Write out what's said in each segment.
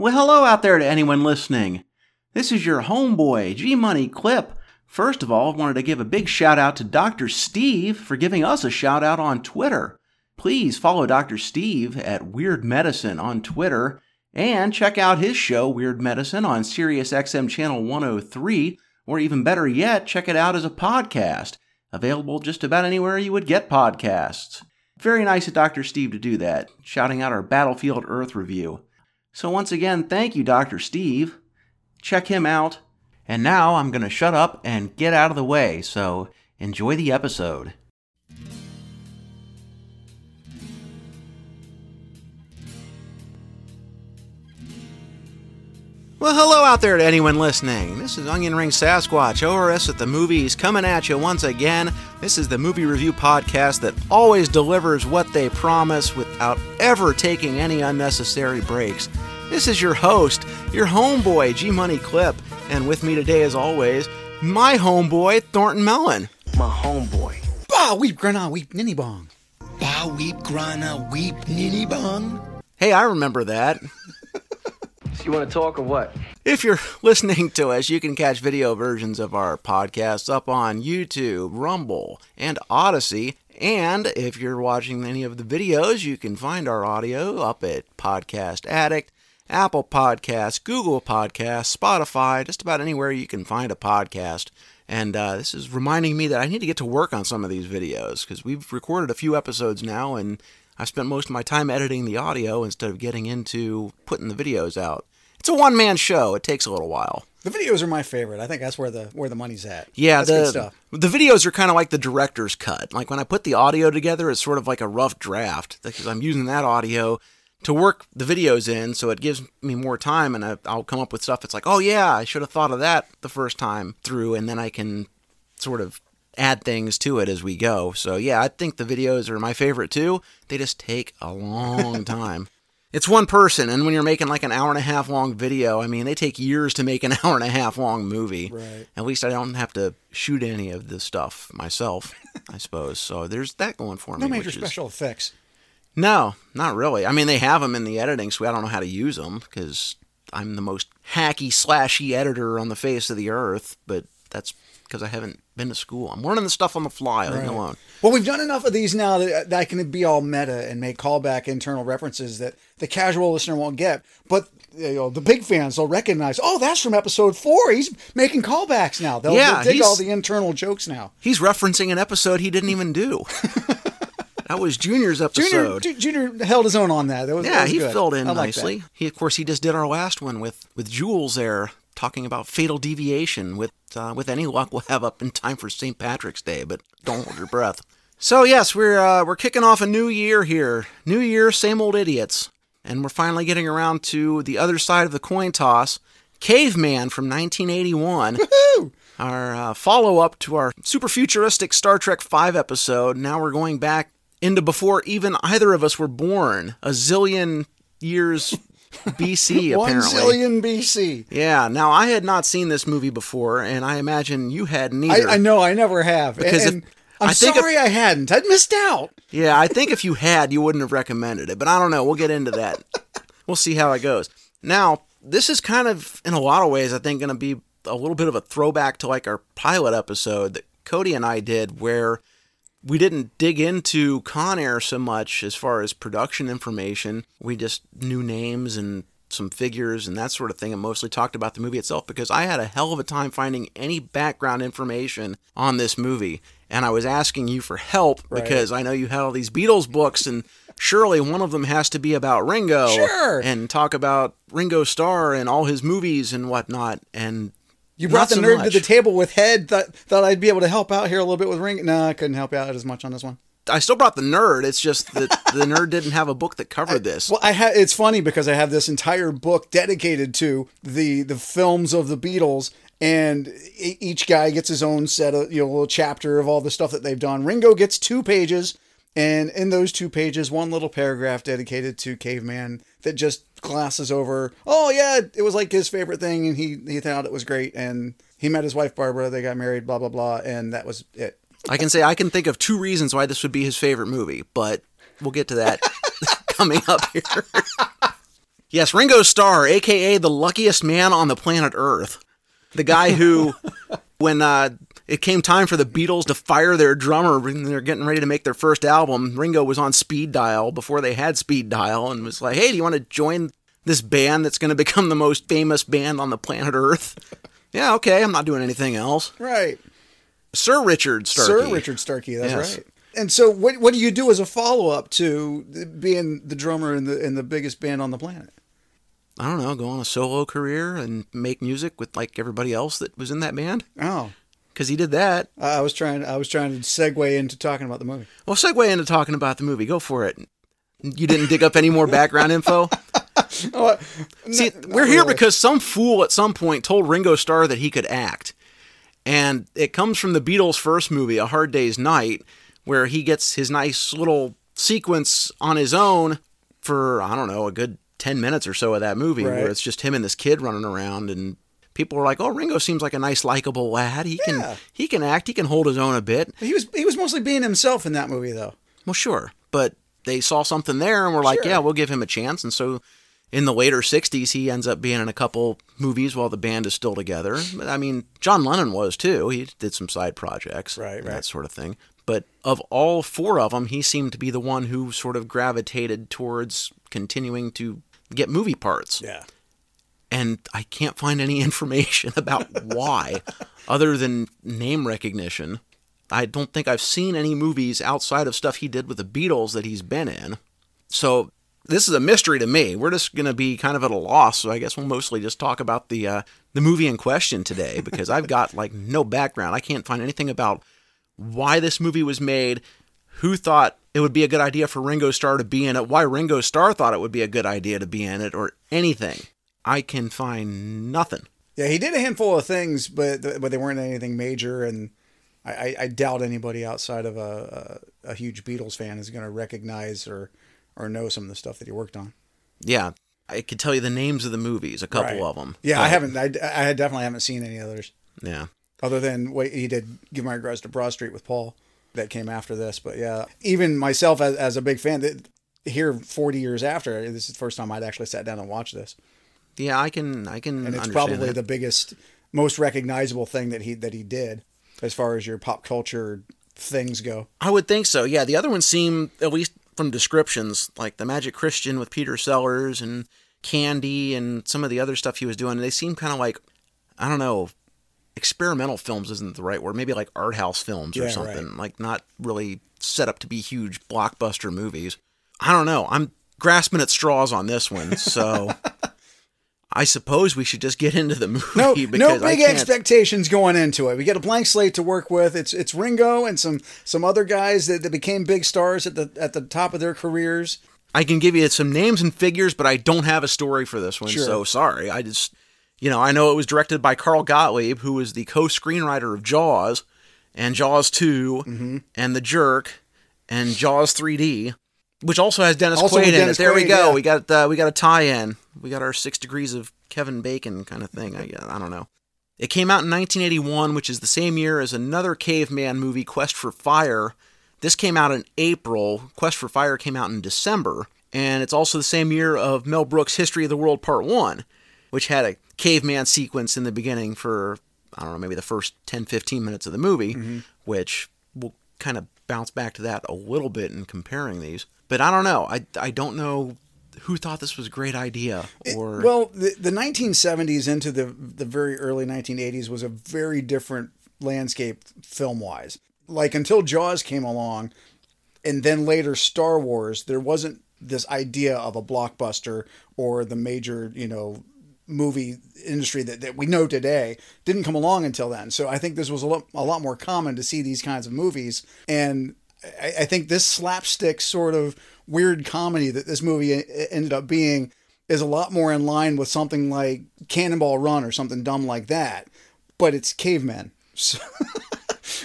Well, hello out there to anyone listening. This is your homeboy, G Money Clip. First of all, I wanted to give a big shout out to Dr. Steve for giving us a shout out on Twitter. Please follow Dr. Steve at Weird Medicine on Twitter and check out his show, Weird Medicine, on SiriusXM Channel 103, or even better yet, check it out as a podcast, available just about anywhere you would get podcasts. Very nice of Dr. Steve to do that, shouting out our Battlefield Earth review. So, once again, thank you, Dr. Steve. Check him out. And now I'm going to shut up and get out of the way, so enjoy the episode. Well, hello out there to anyone listening. This is Onion Ring Sasquatch, ORS at the movies, coming at you once again. This is the movie review podcast that always delivers what they promise without ever taking any unnecessary breaks. This is your host, your homeboy, G Money Clip, and with me today, as always, my homeboy, Thornton Melon. My homeboy. Bah, weep, grana, weep, ninny bong. Bah weep grana weep ninny bong. Hey, I remember that. So you want to talk or what? If you're listening to us, you can catch video versions of our podcasts up on YouTube, Rumble, and Odysee. And if you're watching any of the videos, you can find our audio up at Podcast Addict, Apple Podcasts, Google Podcasts, Spotify, just about anywhere you can find a podcast. And uh, this is reminding me that I need to get to work on some of these videos because we've recorded a few episodes now and I've spent most of my time editing the audio instead of getting into putting the videos out. It's a one man show. It takes a little while. The videos are my favorite. I think that's where the where the money's at. Yeah, that's good the stuff. the videos are kind of like the director's cut. Like when I put the audio together, it's sort of like a rough draft because I'm using that audio to work the videos in, so it gives me more time, and I, I'll come up with stuff. It's like, oh yeah, I should have thought of that the first time through, and then I can sort of add things to it as we go. So yeah, I think the videos are my favorite too. They just take a long time. It's one person, and when you're making like an hour and a half long video, I mean, they take years to make an hour and a half long movie. Right. At least I don't have to shoot any of this stuff myself, I suppose. So there's that going for me. No major which is- special effects. no, not really. I mean, they have them in the editing suite. I don't know how to use them because I'm the most hacky, slashy editor on the face of the earth, but that's because I haven't been to school. I'm learning the stuff on the fly, Right. alone. Well, we've done enough of these now that, uh, that I can be all meta and make callback internal references that the casual listener won't get. But you know, the big fans will recognize. Oh, that's from episode four. He's making callbacks now. They'll, Yeah, they'll dig all the internal jokes now. He's referencing an episode he didn't even do. that was Junior's episode. Junior, Junior held his own on that. That was that Yeah, was he good. filled in I nicely. He, of course, he just did our last one with with Jules there, talking about fatal deviation. With uh, with any luck, we'll have up in time for St. Patrick's Day. But don't hold your breath. So yes, we're uh, we're kicking off a new year here. New year, same old idiots, and we're finally getting around to the other side of the coin toss. Caveman from 1981. Woo! our uh, follow up to our super futuristic Star Trek V episode. Now we're going back into before even either of us were born, a zillion years BC, One apparently. zillion BC. Yeah, now I had not seen this movie before, and I imagine you hadn't either. I, I know I never have. Because and, if- I'm I think if- sorry I hadn't. I'd missed out. Yeah, I think if you had, you wouldn't have recommended it, but I don't know. We'll get into that. we'll see how it goes. Now, this is kind of, in a lot of ways, I think, going to be a little bit of a throwback to like our pilot episode that Cody and I did, where we didn't dig into Con Air so much as far as production information. We just knew names and some figures and that sort of thing and mostly talked about the movie itself because I had a hell of a time finding any background information on this movie. And I was asking you for help Right. because I know you had all these Beatles books and surely one of them has to be about Ringo. Sure. And talk about Ringo Starr and all his movies and whatnot. And You brought Not the so nerd much. to the table with head. Thought thought I'd be able to help out here a little bit with ring. No, I couldn't help out as much on this one. I still brought the nerd. It's just that the nerd didn't have a book that covered this. Well, I ha- it's funny because I have this entire book dedicated to the the films of the Beatles, and e- each guy gets his own set of you know little chapter of all the stuff that they've done. Ringo gets two pages, and in those two pages, one little paragraph dedicated to Caveman that just glasses over. Oh yeah, it was like his favorite thing, and he he thought it was great, and he met his wife Barbara. They got married, blah blah blah, and that was it. I can say I can think of two reasons why this would be his favorite movie, but we'll get to that coming up here. Yes, Ringo Starr, aka the luckiest man on the planet Earth. The guy who, when uh, it came time for the Beatles to fire their drummer when they're getting ready to make their first album, Ringo was on speed dial before they had speed dial and was like, hey, do you want to join this band that's going to become the most famous band on the planet Earth? yeah, okay, I'm not doing anything else. Right. Sir Richard Starkey. Sir Richard Starkey, that's Yes. right. And so what what do you do as a follow-up to being the drummer in the in the biggest band on the planet? I don't know, go on a solo career and make music with like everybody else that was in that band? Oh. Because he did that. I was trying I was trying to segue into talking about the movie. Well, segue into talking about the movie. Go for it. You didn't dig up any more background info? Oh, See, not we're here really. because some fool at some point told Ringo Starr that he could act. And it comes from the Beatles' first movie, A Hard Day's Night, where he gets his nice little sequence on his own for, I don't know, a good 10 minutes or so of that movie, Right. where it's just him and this kid running around. And people were like, oh, Ringo seems like a nice, likable lad. He can, he can act, he can hold his own a bit. He was he was mostly being himself in that movie though. Well, sure, but they saw something there and were like, Sure. yeah, we'll give him a chance. And so in the later 60s, he ends up being in a couple movies while the band is still together. But, I mean, John Lennon was too. He did some side projects, Right, and right. that sort of thing. But of all four of them, he seemed to be the one who sort of gravitated towards continuing to get movie parts. Yeah. And I can't find any information about why, other than name recognition. I don't think I've seen any movies outside of stuff he did with the Beatles that he's been in. So this is a mystery to me. We're just going to be kind of at a loss. So I guess we'll mostly just talk about the uh, the movie in question today because I've got like no background. I can't find anything about why this movie was made, who thought it would be a good idea for Ringo Starr to be in it, why Ringo Starr thought it would be a good idea to be in it, or anything. I can find nothing. Yeah, he did a handful of things, but but they weren't anything major, and I, I, I doubt anybody outside of a, a, a huge Beatles fan is going to recognize or or know some of the stuff that he worked on. Yeah, I could tell you the names of the movies, a couple Right. of them. Yeah, I haven't. I, I definitely haven't seen any others Yeah. other than what he did. Give my regards to Broad Street with Paul. That came after this, but yeah, even myself as, as a big fan, that here forty years after, this is the first time I'd actually sat down and watched this, Yeah, I can I can and it's probably that. the biggest, most recognizable thing that he that he did as far as your pop culture things go. I would think so. Yeah, the other ones seem at least from descriptions like the Magic Christian with Peter Sellers and Candy and some of the other stuff he was doing. They seem kind of like I don't know, experimental films isn't the right word. Maybe like art house films Yeah, or right. something. Like not really set up to be huge blockbuster movies. I don't know. I'm grasping at straws on this one, so I suppose we should just get into the movie No, no big expectations going into it. We get a blank slate to work with. It's it's Ringo and some some other guys that, that became big stars at the at the top of their careers. I can give you some names and figures, but I don't have a story for this one. Sure. So sorry. I just, you know, I know it was directed by Carl Gottlieb, who was the co-screenwriter of Jaws, and Jaws 2, Mm-hmm. and The Jerk, and Jaws 3D, which also has Dennis Also Quaid in Dennis it. There we go. yeah. We got uh, we got a tie-in. We got our six degrees of Kevin Bacon kind of thing. I, I don't know. It came out in 1981, which is the same year as another caveman movie, Quest for Fire. This came out in April. Quest for Fire came out in December. And it's also the same year of Mel Brooks' History of the World Part 1, which had a caveman sequence in the beginning for, I don't know, maybe the first 10, 15 minutes of the movie, which we'll kind of bounce back to that a little bit in comparing these. But I don't know. I, I don't know who thought this was a great idea or. Well, the, the 1970s into the the very early 1980s was a very different landscape film wise. Like until Jaws came along, and then later Star Wars, there wasn't this idea of a blockbuster or the major, you know, movie industry that, that we know today didn't come along until then. So I think this was a lot, a lot more common to see these kinds of movies. And I, I think this slapstick sort of weird comedy that this movie ended up being is a lot more in line with something like Cannonball Run or something dumb like that. But it's cavemen. So,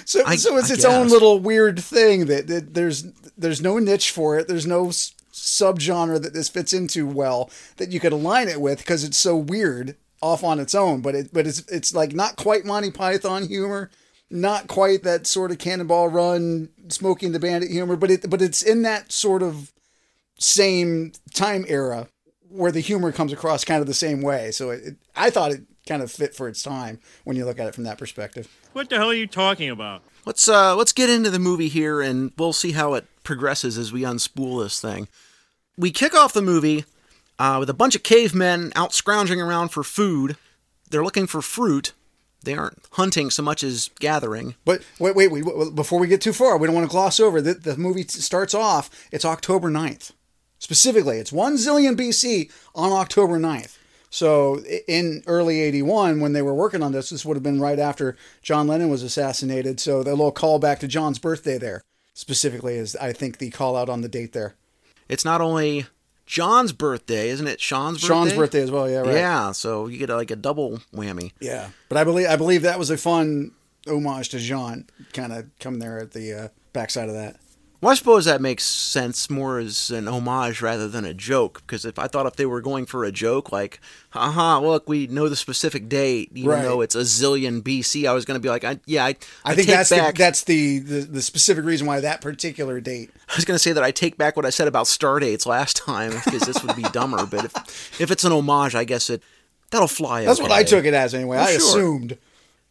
so, I- so it's I its own little weird thing that, that there's there's no niche for it. There's no s- subgenre that this fits into well that you could align it with because it's so weird off on its own. But it but it's it's like not quite Monty Python humor, not quite that sort of Cannonball Run, Smokey and the Bandit humor. But it but it's in that sort of same time era where the humor comes across kind of the same way. So it, it, I thought it kind of fit for its time when you look at it from that perspective. What the hell are you talking about? Let's uh let's get into the movie here and we'll see how it progresses as we unspool this thing. We kick off the movie uh, with a bunch of cavemen out scrounging around for food. They're looking for fruit. They aren't hunting so much as gathering. But wait, wait, wait, before we get too far, we don't want to gloss over that the movie starts off, it's October 9th. Specifically, it's 1 zillion BC on October 9th. So in early 81, when they were working on this, this would have been right after John Lennon was assassinated. So the little callback to John's birthday there, specifically, is I think the call out on the date there. It's not only John's birthday, isn't it? Sean's birthday. Sean's birthday as well. Yeah, right. Yeah, so you get like a double whammy. Yeah, but I believe I believe that was a fun homage to Jean, kind of coming there at the uh, backside of that. Well, I suppose that makes sense more as an homage rather than a joke. Because if I thought if they were going for a joke, like, haha, look, we know the specific date, even Right. though it's a zillion BC, I was going to be like, I, yeah, I, I, I think take that's back. the, that's the, the the specific reason why that particular date. I was going to say that I take back what I said about star dates last time because this would be dumber. But if if it's an homage, I guess it that'll fly. That's what. I took it as anyway. I sure. assumed.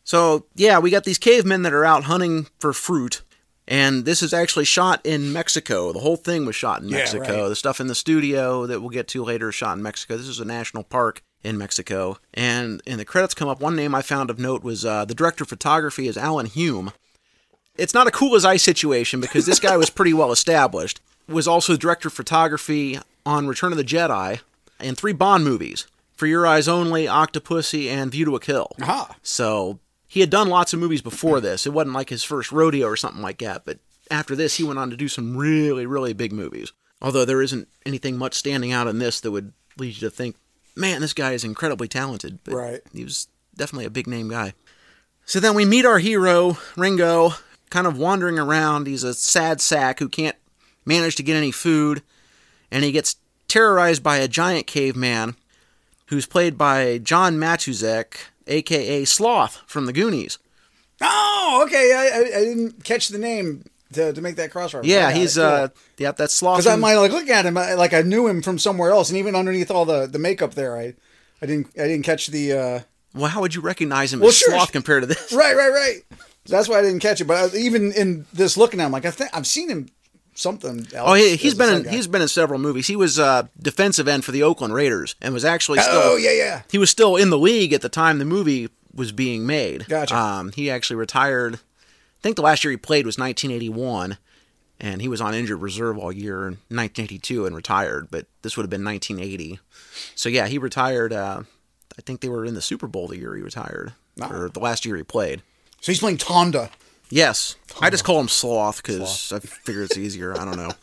So yeah, we got these cavemen that are out hunting for fruit, and this is actually shot in Mexico. The whole thing was shot in Yeah, Mexico. right. The stuff in the studio that we'll get to later is shot in Mexico. This is a national park in Mexico, and in the credits come up. One name I found of note was uh, the director of photography is Alan Hume. It's not a cool as ice situation because this guy was pretty well established. Was also director of photography on Return of the Jedi and three Bond movies: For Your Eyes Only, Octopussy, and View to a Kill. Aha. So he had done lots of movies before this. It wasn't like his first rodeo or something like that. But after this, he went on to do some really, really big movies. Although there isn't anything much standing out in this that would lead you to think, man, this guy is incredibly talented. But Right. He was definitely a big name guy. So then we meet our hero, Ringo, kind of wandering around. He's a sad sack who can't manage to get any food. And he gets terrorized by a giant caveman who's played by John Matuszak, aka Sloth from the Goonies. Oh, okay. I, I, I didn't catch the name to, to make that cross reference. Yeah, he's uh, yep, that's Sloth. because I might like look at him I- like I knew him from somewhere else, and even underneath all the, the makeup there, I I didn't I didn't catch the uh, well, how would you recognize him Well, as sure. Sloth compared to this? right, right, right. That's why I didn't catch it. But I, even in this looking at him, like I think I've seen him something. Else Oh, he, he's as a been in, he's been in several movies. He was uh, defensive end for the Oakland Raiders and was actually still Oh yeah, yeah. he was still in the league at the time the movie was being made. Gotcha. Um, he actually retired. I think the last year he played was 1981, and he was on injured reserve all year in 1982 and retired. But this would have been 1980. So yeah, he retired. Uh, I think they were in the Super Bowl the year he retired, or the last year he played. So he's playing Tonda. Yes, I just call him Sloth because I figure it's easier. I don't know.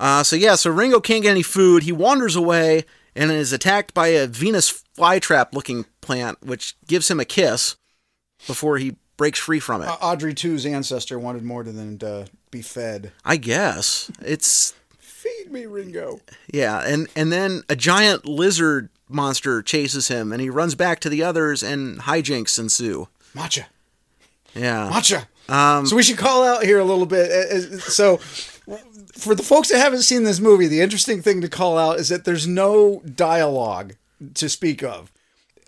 Uh, so yeah, so Ringo can't get any food. He wanders away and is attacked by a Venus flytrap looking plant, which gives him a kiss before he breaks free from it. Uh, Audrey 2's ancestor wanted more than to be fed. I guess it's Feed me, Ringo. yeah, and and then a giant lizard monster chases him, and he runs back to the others, and hijinks ensue. Matcha. Yeah, Matcha. so we should call out here a little bit. Uh, uh, So, for the folks that haven't seen this movie, the interesting thing to call out is that there's no dialogue to speak of.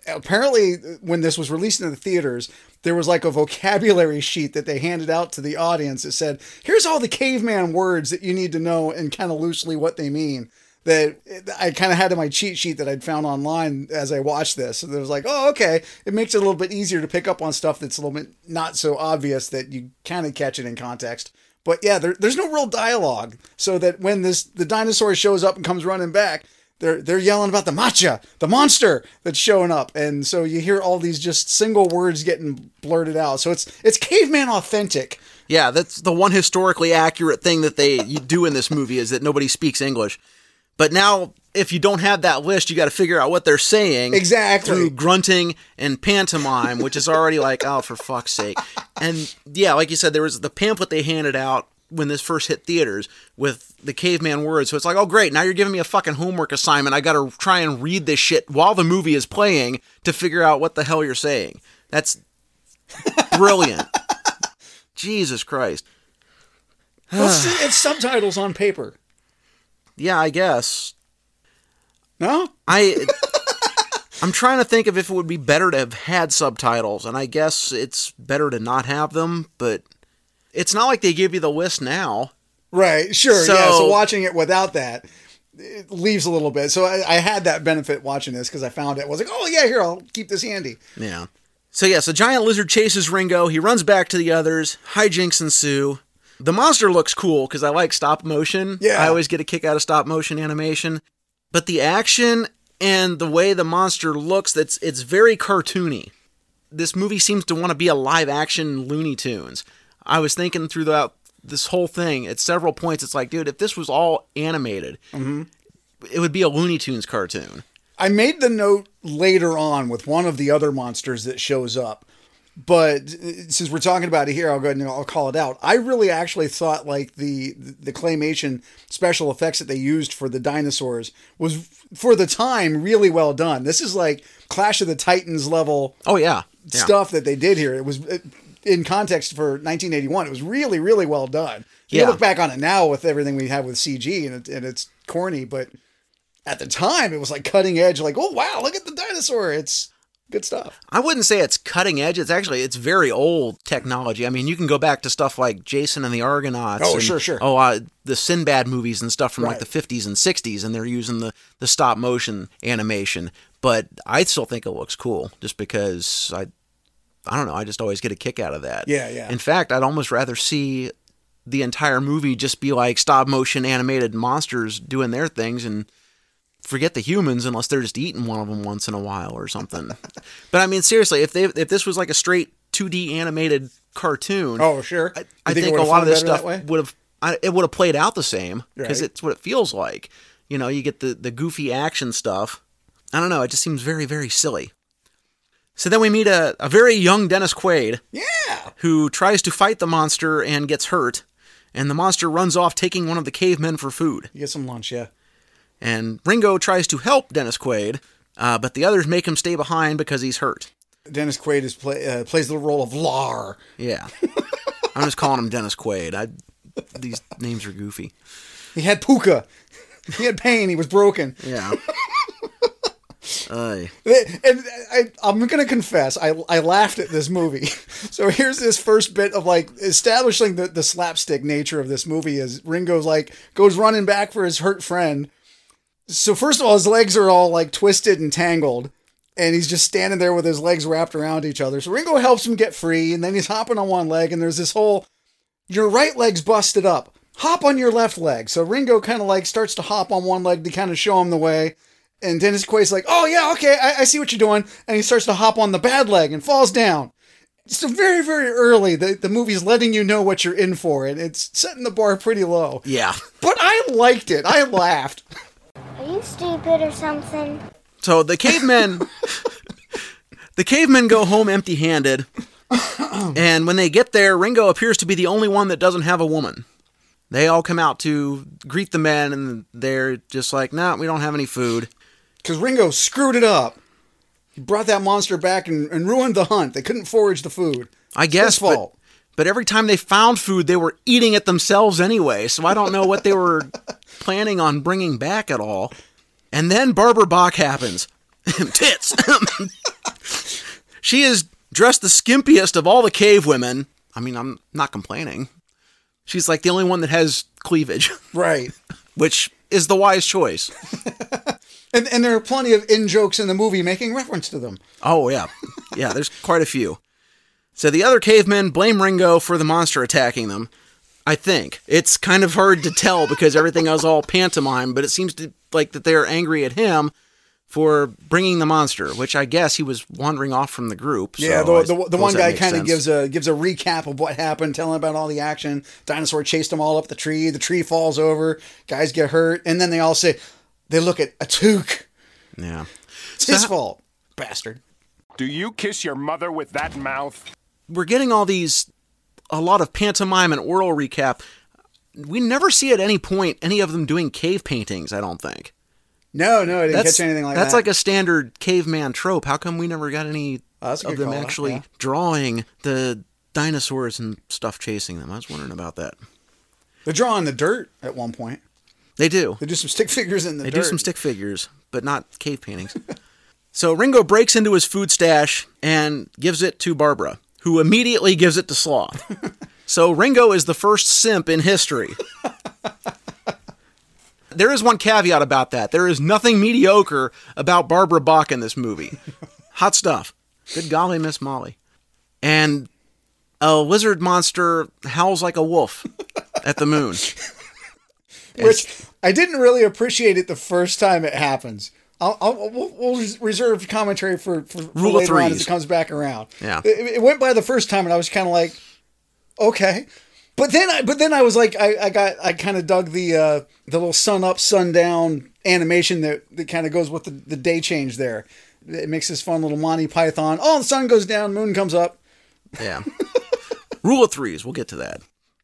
Apparently, when this was released in the theaters, there was like a vocabulary sheet that they handed out to the audience that said, "Here's all the caveman words that you need to know and kind of loosely what they mean." That I kind of had in my cheat sheet that I'd found online as I watched this. So it was like, oh, okay, it makes it a little bit easier to pick up on stuff that's a little bit not so obvious that you kind of catch it in context. But yeah, there, there's no real dialogue, so that when this the dinosaur shows up and comes running back, they're they're yelling about the matcha, the monster that's showing up, and so you hear all these just single words getting blurted out. So it's it's caveman authentic. Yeah, that's the one historically accurate thing that they do in this movie is that nobody speaks English. But now, if you don't have that list, you got to figure out what they're saying Exactly. through grunting and pantomime, which is already like, oh, for fuck's sake. And yeah, like you said, there was the pamphlet they handed out when this first hit theaters with the caveman words. So it's like, oh, great, now you're giving me a fucking homework assignment. I got to try and read this shit while the movie is playing to figure out what the hell you're saying. That's brilliant. Jesus Christ. Well, it's, it's subtitles on paper. Yeah, I guess. No? I I'm trying to think of if it would be better to have had subtitles, and I guess it's better to not have them, but it's not like they give you the list now. Right, sure. yeah, So- so watching it without that, it leaves a little bit. So I, I had that benefit watching this because I found it. I was like, oh, yeah, here, I'll keep this handy. Yeah. So yes, a giant lizard chases Ringo. He runs back to the others. Hijinks ensue. The monster looks cool because I like stop motion. Yeah. I always get a kick out of stop motion animation. But the action and the way the monster looks, that's it's very cartoony. This movie seems to want to be a live action Looney Tunes. I was thinking throughout this whole thing at several points, it's like, dude, if this was all animated, mm-hmm. it would be a Looney Tunes cartoon. I made the note later on with one of the other monsters that shows up. But uh, since we're talking about it here, I'll go ahead and I'll call it out. I really actually thought like the the claymation special effects that they used for the dinosaurs was for the time really well done. This is like Clash of the Titans level Oh yeah, yeah. stuff that they did here. It was it, in context for 1981. It was really, really well done. You Yeah. look back on it now with everything we have with CG, and, it, and it's corny, but at the time it was like cutting edge. Like, oh wow, look at the dinosaur! It's good stuff. I wouldn't say it's cutting edge. It's actually it's very old technology. I mean, you can go back to stuff like Jason and the Argonauts. Oh, and, sure, sure. Oh, uh, the Sinbad movies and stuff from like the 50s and 60s, and they're using the the stop motion animation. But I still think it looks cool, just because I, I don't know. I just always get a kick out of that. Yeah, yeah. In fact, I'd almost rather see the entire movie just be like stop motion animated monsters doing their things and forget the humans unless they're just eating one of them once in a while or something. but I mean, seriously, if they if this was like a straight 2D animated cartoon, Oh sure. I, I it think, a lot of this stuff would have it would have played out the same because Right. it's what it feels like. You know, you get the the goofy action stuff. I don't know. It just seems very very silly. So then we meet a, a very young Dennis Quaid Yeah. who tries to fight the monster and gets hurt, and the monster runs off taking one of the cavemen for food. You get some lunch, yeah. And Ringo tries to help Dennis Quaid, uh, but the others make him stay behind because he's hurt. Dennis Quaid is play, uh, plays the role of Lar. Yeah. I'm just calling him Dennis Quaid. I, these names are goofy. He had puka. He had pain. He was broken. Yeah. Aye. And I, I'm gonna confess, I, I laughed at this movie. So here's this first bit of like establishing the, the slapstick nature of this movie. Is Ringo's like goes running back for his hurt friend. So first of all, his legs are all like twisted and tangled, and he's just standing there with his legs wrapped around each other. So Ringo helps him get free, and then he's hopping on one leg, and there's this whole your right leg's busted up. Hop on your left leg. So Ringo kind of like starts to hop on one leg to kind of show him the way. And Dennis Quaid's like, oh yeah, okay, I, I see what you're doing. And he starts to hop on the bad leg and falls down. So very, very early, the, the movie's letting you know what you're in for, and it's setting the bar pretty low. Yeah. But I liked it. I laughed. Are you stupid or something? So the cavemen, the cavemen go home empty-handed, and when they get there, Ringo appears to be the only one that doesn't have a woman. They all come out to greet the men, and they're just like, "Nah, we don't have any food." Because Ringo screwed it up. He brought that monster back and, and ruined the hunt. They couldn't forage the food. I It's guess, his but, fault. but every time they found food, they were eating it themselves anyway. So I don't know what they were planning on bringing back at all. And then Barbara Bach happens. Tits. she is dressed the skimpiest of all the cave women. I mean, I'm not complaining. She's like the only one that has cleavage, Right. which is the wise choice. And, and there are plenty of in jokes in the movie making reference to them. Oh yeah, yeah. There's quite a few. So the other cavemen blame Ringo for the monster attacking them. I think it's kind of hard to tell because everything is all pantomime, but it seems to like that they're angry at him for bringing the monster, which I guess he was wandering off from the group. Yeah, so I the, the, the suppose one guy kind of gives a gives a recap of what happened, telling about all the action. Dinosaur chased them all up the tree. The tree falls over. Guys get hurt, and then they all say, they look at Atuk. yeah. It's So his how- fault, bastard. Do you kiss your mother with that mouth? We're getting all these a lot of pantomime and oral recap. We never see at any point any of them doing cave paintings. I don't think. No, no, I didn't that's, catch anything like that's that. That's like a standard caveman trope. How come we never got any Oh, of them actually yeah. drawing the dinosaurs and stuff chasing them? I was wondering about that. They're drawing the dirt at one point. They do. They do some stick figures in the They dirt. do some stick figures, but not cave paintings. so Ringo breaks into his food stash and gives it to Barbara, who immediately gives it to Sloth. so Ringo is the first simp in history. there is one caveat about that. There is nothing mediocre about Barbara Bach in this movie. Hot stuff. Good golly, Miss Molly. And a lizard monster howls like a wolf at the moon. Which I didn't really appreciate it the first time it happens. I'll, I'll we'll, we'll reserve commentary for, for, for Rule of later on as it comes back around. Yeah. it, it went by the first time, and I was kind of like, okay, but then I but then I was like, I, I got I kind of dug the uh, the little sun up sun down animation that that kind of goes with the, the day change there. It makes this fun little Monty Python. Oh, the sun goes down, moon comes up. Yeah. Rule of threes. We'll get to that.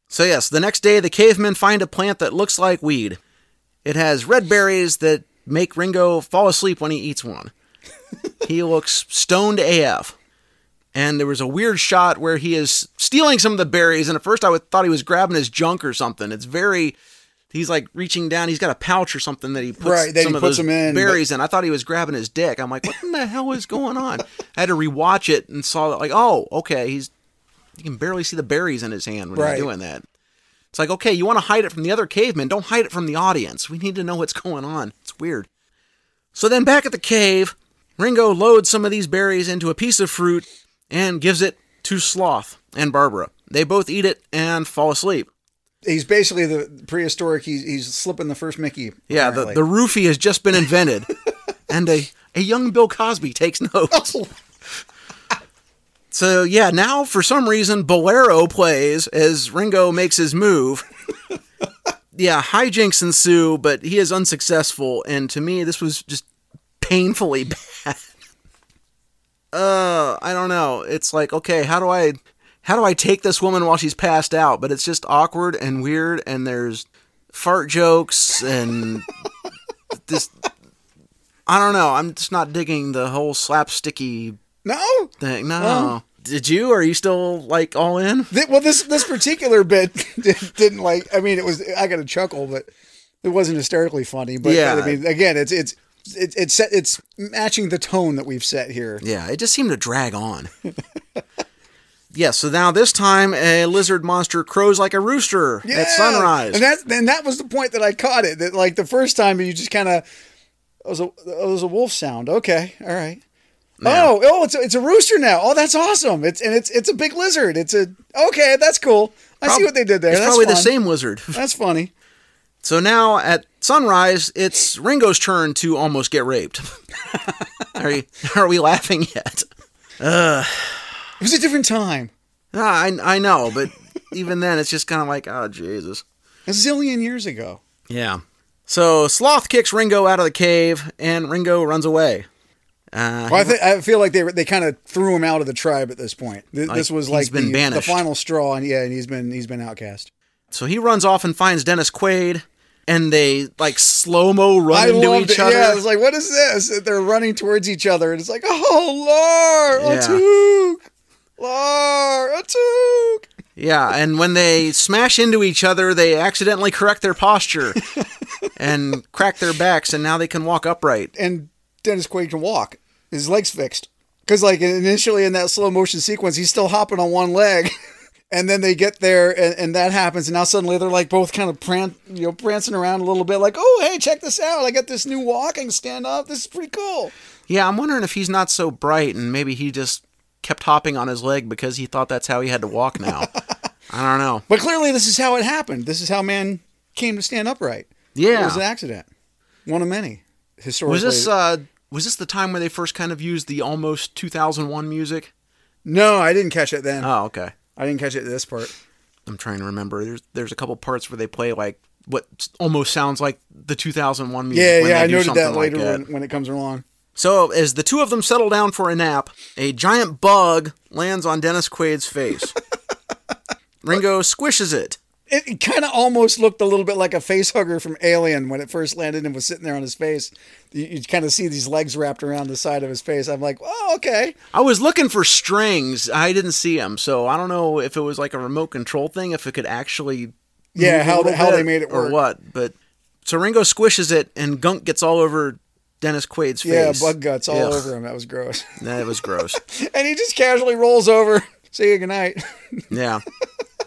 So, yes, the next day, the cavemen find a plant that looks like weed. It has red berries that make Ringo fall asleep when he eats one. he looks stoned AF. And there was a weird shot where he is stealing some of the berries, and at first I would- thought he was grabbing his junk or something. It's very. He's like reaching down. He's got a pouch or something that he puts Right, that some he of puts those them in, berries in. I thought he was grabbing his dick. I'm like, what in the hell is going on? I had to rewatch it and saw that, like, oh, okay, he's you can barely see the berries in his hand when Right. he's doing that. It's like, okay, you want to hide it from the other cavemen, don't hide it from the audience. We need to know what's going on. It's weird. So then back at the cave, Ringo loads some of these berries into a piece of fruit and gives it to Sloth and Barbara. They both eat it and fall asleep. He's basically the prehistoric. He's he's slipping the first Mickey. Yeah, the, apparently. the roofie has just been invented. and a, a young Bill Cosby takes notes. Oh, So yeah, now for some reason Bolero plays as Ringo makes his move. yeah, hijinks ensue, but he is unsuccessful, and to me this was just painfully bad. Uh, I don't know. It's like, okay, how do I how do I take this woman while she's passed out? But it's just awkward and weird and there's fart jokes and this I don't know. I'm just not digging the whole slapsticky no. thing. No. Did you? Are you still like all in? Th- well, this this particular bit didn't, didn't like. I mean, it was. I got a chuckle, but it wasn't hysterically funny. But Yeah. I mean, again, it's it's it's it's set, it's matching the tone that we've set here. Yeah, it just seemed to drag on. yeah, so now this time a lizard monster crows like a rooster Yeah. at sunrise. and that and that was the point that I caught it. That like the first time you just kind of it was a it was a wolf sound. Okay, all right. Oh, oh, it's a, it's a rooster now. Oh, that's awesome. It's and it's it's a big lizard. It's a okay. That's cool. I see what they did there. It's that's probably the same lizard. That's funny. So now at sunrise, it's Ringo's turn to almost get raped. are, you, are we laughing yet? It was a different time. Ah, I, I know, but even then, it's just kind of like, oh, Jesus. A zillion years ago. Yeah. So Sloth kicks Ringo out of the cave, and Ringo runs away. Uh, Well, I, th- I feel like they they kind of threw him out of the tribe at this point. Th- Like, this was like the, the final straw, and yeah, and he's been he's been outcast. so he runs off and finds Dennis Quaid, and they like slow mo run I into each it. other. Yeah, it's like, what is this? They're running towards each other, and it's like, oh, Lar, Yeah. Atuk, Lar, Atuk. Yeah, and when they smash into each other, they accidentally correct their posture and crack their backs, and now they can walk upright. And Dennis Quaid can walk. His legs fixed. Because like initially in that slow motion sequence, he's still hopping on one leg. And then they get there, and, and that happens, and now suddenly they're like both kind of pran- you know, prancing around a little bit, like, "Oh, hey, check this out! I got this new walking stand up. This is pretty cool." Yeah, I'm wondering if he's not so bright, and maybe he just kept hopping on his leg because he thought that's how he had to walk now. I don't know. But clearly, this is how it happened. This is how man came to stand upright. Yeah it was an accident, one of many. Historically, Was this uh was this the time where they first kind of used the almost 2001 music? no, I didn't catch it then. Oh, okay. I didn't catch it this part. I'm trying to remember. There's there's a couple parts where they play like what almost sounds like the 2001 music. Yeah, when yeah, I noted that like later that. when, when it comes along. So as the two of them settle down for a nap, a giant bug lands on Dennis Quaid's face. Ringo squishes it. It, it kind of almost looked a little bit like a face hugger from Alien when it first landed and was sitting there on his face. You, you kind of see these legs wrapped around the side of his face. I'm like, oh, okay. I was looking for strings. I didn't see them, so I don't know if it was like a remote control thing, if it could actually Yeah, how they- how they made it or what. But So Ringo squishes it, and gunk gets all over Dennis Quaid's Yeah, face. Yeah, bug guts all Ugh. over him. That was gross. That was gross. and he just casually rolls over. See you good night. Yeah.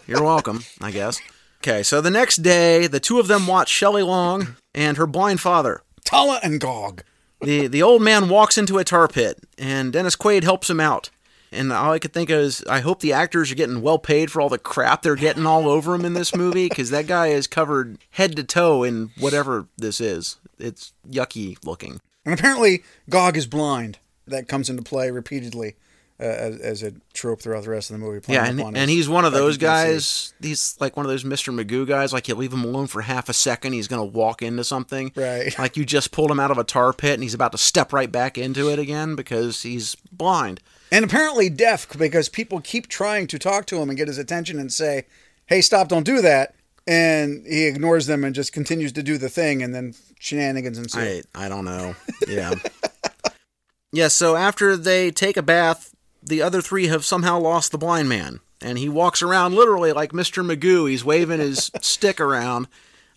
You're welcome, I guess. Okay, so the next day, the two of them watch Shelley Long and her blind father. Tala and Gog. The the old man walks into a tar pit, and Dennis Quaid helps him out. And all I could think of is, I hope the actors are getting well paid for all the crap they're getting all over him in this movie, because that guy is covered head to toe in whatever this is. It's yucky looking. And apparently, Gog is blind. That comes into play repeatedly uh, as, as a trope throughout the rest of the movie. playing Yeah, and, and he's one of those guys. He's like one of those Mr. Magoo guys. Like you leave him alone for half a second, he's gonna walk into something. Right. Like you just pulled him out of a tar pit, and he's about to step right back into it again because he's blind. And apparently deaf because people keep trying to talk to him and get his attention and say, hey, stop, don't do that. And he ignores them and just continues to do the thing, and then shenanigans ensue. I I don't know. Yeah. yeah. So after they take a bath, the other three have somehow lost the blind man, and he walks around literally like Mr. Magoo. He's waving his stick around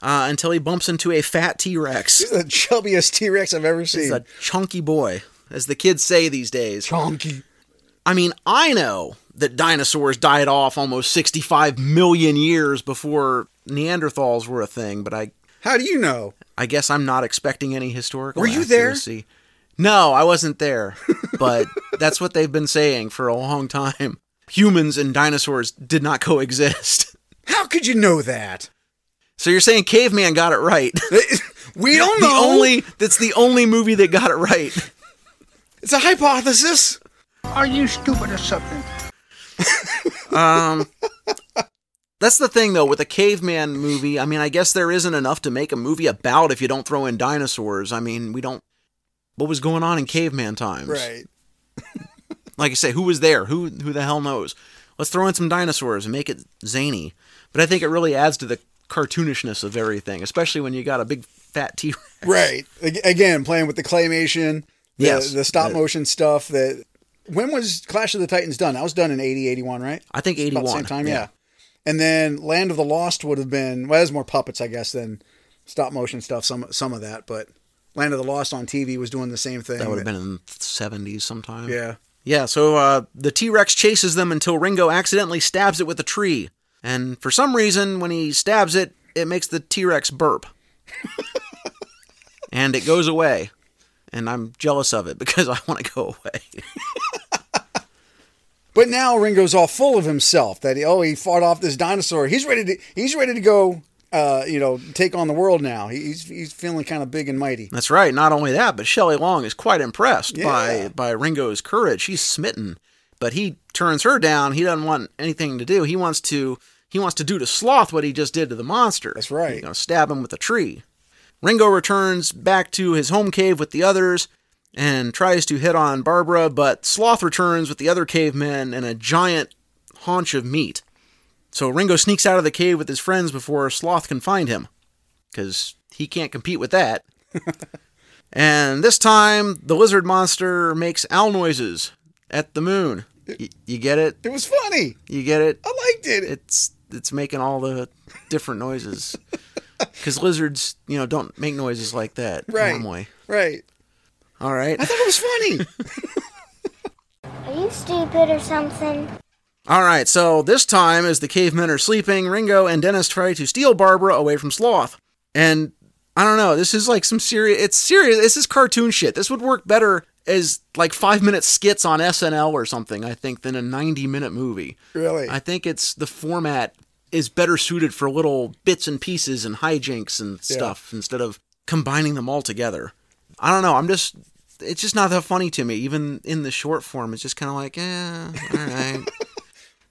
uh, until he bumps into a fat T Rex. He's the chubbiest T Rex I've ever seen. He's a chunky boy, as the kids say these days. Chunky. I mean, I know that dinosaurs died off almost 65 million years before Neanderthals were a thing, but I How do you know? I guess I'm not expecting any historical Were you there? Accuracy. No, I wasn't there. But that's what they've been saying for a long time. Humans and dinosaurs did not coexist. How could you know that? So you're saying caveman got it right. We don't the know. only that's the only movie that got it right. It's a hypothesis. Are you stupid or something? Um, that's the thing, though, with a caveman movie. I mean, I guess there isn't enough to make a movie about if you don't throw in dinosaurs. I mean, we don't. What was going on in caveman times? Right. Like I say, who was there? Who who the hell knows? Let's throw in some dinosaurs and make it zany. But I think it really adds to the cartoonishness of everything, especially when you got a big fat T. Right. Again, playing with the claymation, the, Yes. the stop motion stuff. That when was Clash of the Titans done? That was done in 80, 81, right? I think About eighty same time, yeah. And then Land of the Lost would have been well, there's more puppets, I guess, than stop motion stuff. Some some of that, but Land of the Lost on TV was doing the same thing. That would have been in the seventies sometime. yeah. Yeah, so uh, the T Rex chases them until Ringo accidentally stabs it with a tree. And for some reason, when he stabs it, it makes the T Rex burp. and it goes away. And I'm jealous of it because I want to go away. But now Ringo's all full of himself that he, oh he fought off this dinosaur. He's ready to he's ready to go. Uh, you know, take on the world now. He's he's feeling kind of big and mighty. That's right. Not only that, but Shelley Long is quite impressed Yeah. by, by Ringo's courage. She's smitten. But he turns her down. He doesn't want anything to do. He wants to he wants to do to Sloth what he just did to the monster. That's right. He's gonna stab him with a tree. Ringo returns back to his home cave with the others and tries to hit on Barbara, but Sloth returns with the other cavemen and a giant haunch of meat. So Ringo sneaks out of the cave with his friends before Sloth can find him, because he can't compete with that. and this time, the lizard monster makes owl noises at the moon. Y- you get it? It was funny. You get it? I liked it. It's it's making all the different noises. Because lizards, you know, don't make noises like that Right. normally. right. All right. I thought it was funny. Are you stupid or something? All right, so this time, as the cavemen are sleeping, Ringo and Dennis try to steal Barbara away from Sloth. And I don't know, this is like some serious. It's serious. This is cartoon shit. This would work better as like five minute skits on SNL or something, I think, than a 90 minute movie. really. I think it's the format is better suited for little bits and pieces and hijinks and stuff instead of combining them all together. I don't know. I'm just. It's just not that funny to me. Even in the short form, it's just kind of like, eh, all right.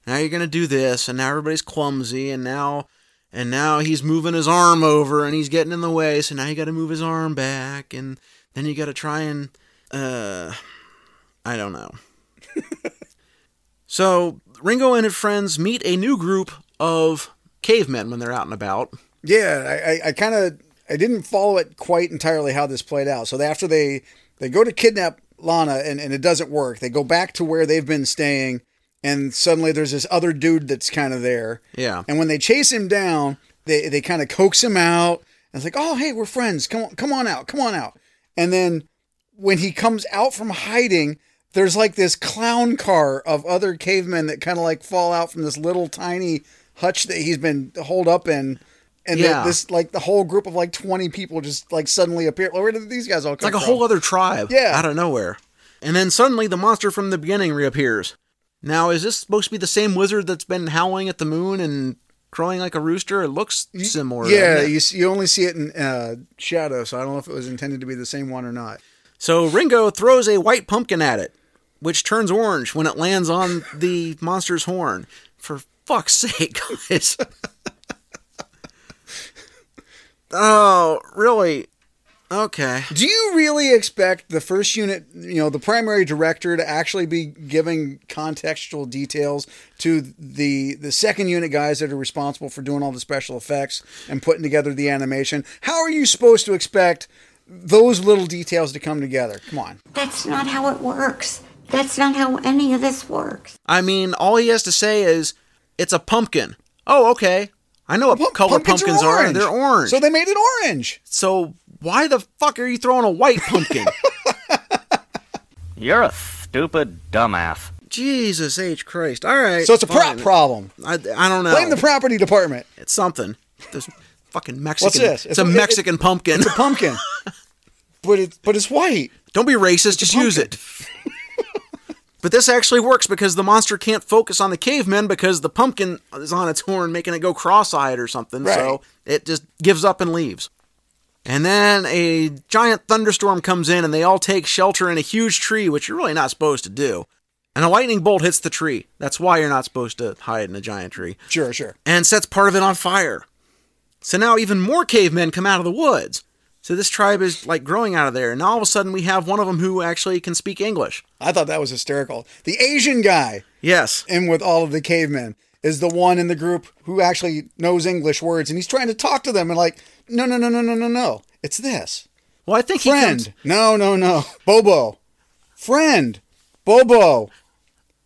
now you're gonna do this, and now everybody's clumsy, and now, and now he's moving his arm over, and he's getting in the way. So now you got to move his arm back, and then you got to try and, uh, I don't know. So Ringo and his friends meet a new group of cavemen when they're out and about. Yeah, I, I, I kind of I didn't follow it quite entirely how this played out. So after they they go to kidnap Lana and, and it doesn't work, they go back to where they've been staying, and suddenly there's this other dude that's kind of there. Yeah. And when they chase him down, they they kind of coax him out, And it's like, oh, hey, we're friends. Come on, come on out, come on out. And then when he comes out from hiding, there's like this clown car of other cavemen that kind of like fall out from this little tiny hutch that he's been holed up in. And Yeah. then this like the whole group of like 20 people just like suddenly appear. Where did these guys all come? It's like a from? whole other tribe Yeah. out of nowhere. And then suddenly the monster from the beginning reappears. Now, is this supposed to be the same wizard that's been howling at the moon and crowing like a rooster? It looks similar. Yeah, you, you only see it in uh, shadow, so I don't know if it was intended to be the same one or not. So Ringo throws a white pumpkin at it, which turns orange when it lands on the monster's horn. For fuck's sake, guys. oh, really? Okay. Do you really expect the first unit, you know, the primary director to actually be giving contextual details to the the second unit guys that are responsible for doing all the special effects and putting together the animation? How are you supposed to expect those little details to come together? Come on. That's not how it works. That's not how any of this works. I mean, all he has to say is, it's a pumpkin. Oh, okay. I know what color pumpkins are. They're orange. So they made it orange. So why the fuck are you throwing a white pumpkin? You're a stupid dumbass. Jesus H Christ! All right. So it's a prop fine. problem. I, I don't know. Blame the property department. It's something. There's fucking Mexican. What's this? It's, a It's a- Mexican pumpkin. It's a pumpkin. but it's but it's white. Don't be racist. Just use it. but this actually works because the monster can't focus on the cavemen because the pumpkin is on its horn, making it go cross-eyed or something. So it just gives up and leaves. And then a giant thunderstorm comes in, and they all take shelter in a huge tree, which you're really not supposed to do. And a lightning bolt hits the tree. That's why you're not supposed to hide in a giant tree. Sure, sure. and sets part of it on fire. So now even more cavemen come out of the woods. So this tribe is like growing out of there. And now all of a sudden we have one of them who actually can speak English. I thought that was hysterical. The Asian guy Yes. And with all of the cavemen is the one in the group who actually knows English words and he's trying to talk to them and like, no, no, no, no, no, no, no. It's this. Well, I think he Friend. comes. No, no, no. Bobo. Friend. Bobo.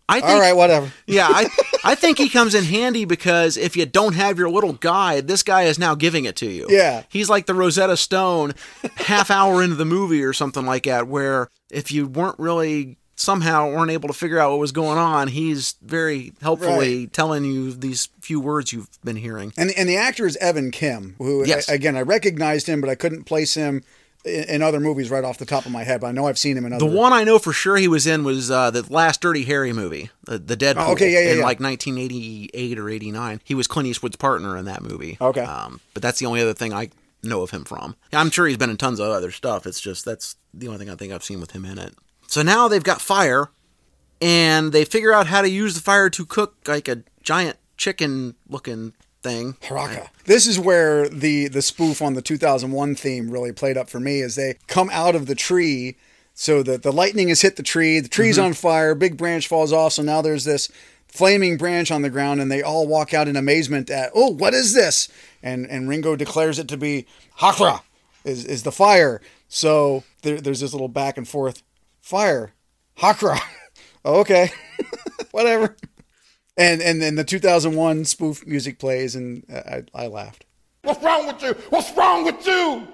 I think, All right, whatever. yeah, I, I think he comes in handy because if you don't have your little guide, this guy is now giving it to you. Yeah. He's like the Rosetta Stone half hour into the movie or something like that, where if you weren't really somehow weren't able to figure out what was going on, he's very helpfully telling you these few words you've been hearing. And and the actor is Evan Kim, who Yes. I- again I recognized him, but I couldn't place him in, in other movies right off the top of my head. But I know I've seen him in other. The one I know for sure he was in was uh, the last Dirty Harry movie, the, the Dead Pool. Oh, okay, yeah, yeah, in yeah. like 1988 or 89. He was Clint Eastwood's partner in that movie. Okay. Um, but that's the only other thing I know of him from. I'm sure he's been in tons of other stuff. It's just that's the only thing I think I've seen with him in it. So now they've got fire, and they figure out how to use the fire to cook like a giant chicken-looking thing. Haraka. This is where the the spoof on the 2001 theme really played up for me as they come out of the tree so that the lightning has hit the tree, the tree's Mm-hmm. on fire, big branch falls off, so now there's this flaming branch on the ground and they all walk out in amazement at, "Oh, what is this?" And and Ringo declares it to be Hakra is is the fire. So there, there's this little back and forth fire. Hakra. Oh, okay. Whatever. And and then the 2001 spoof music plays, and uh, I, I laughed. What's wrong with you? What's wrong with you?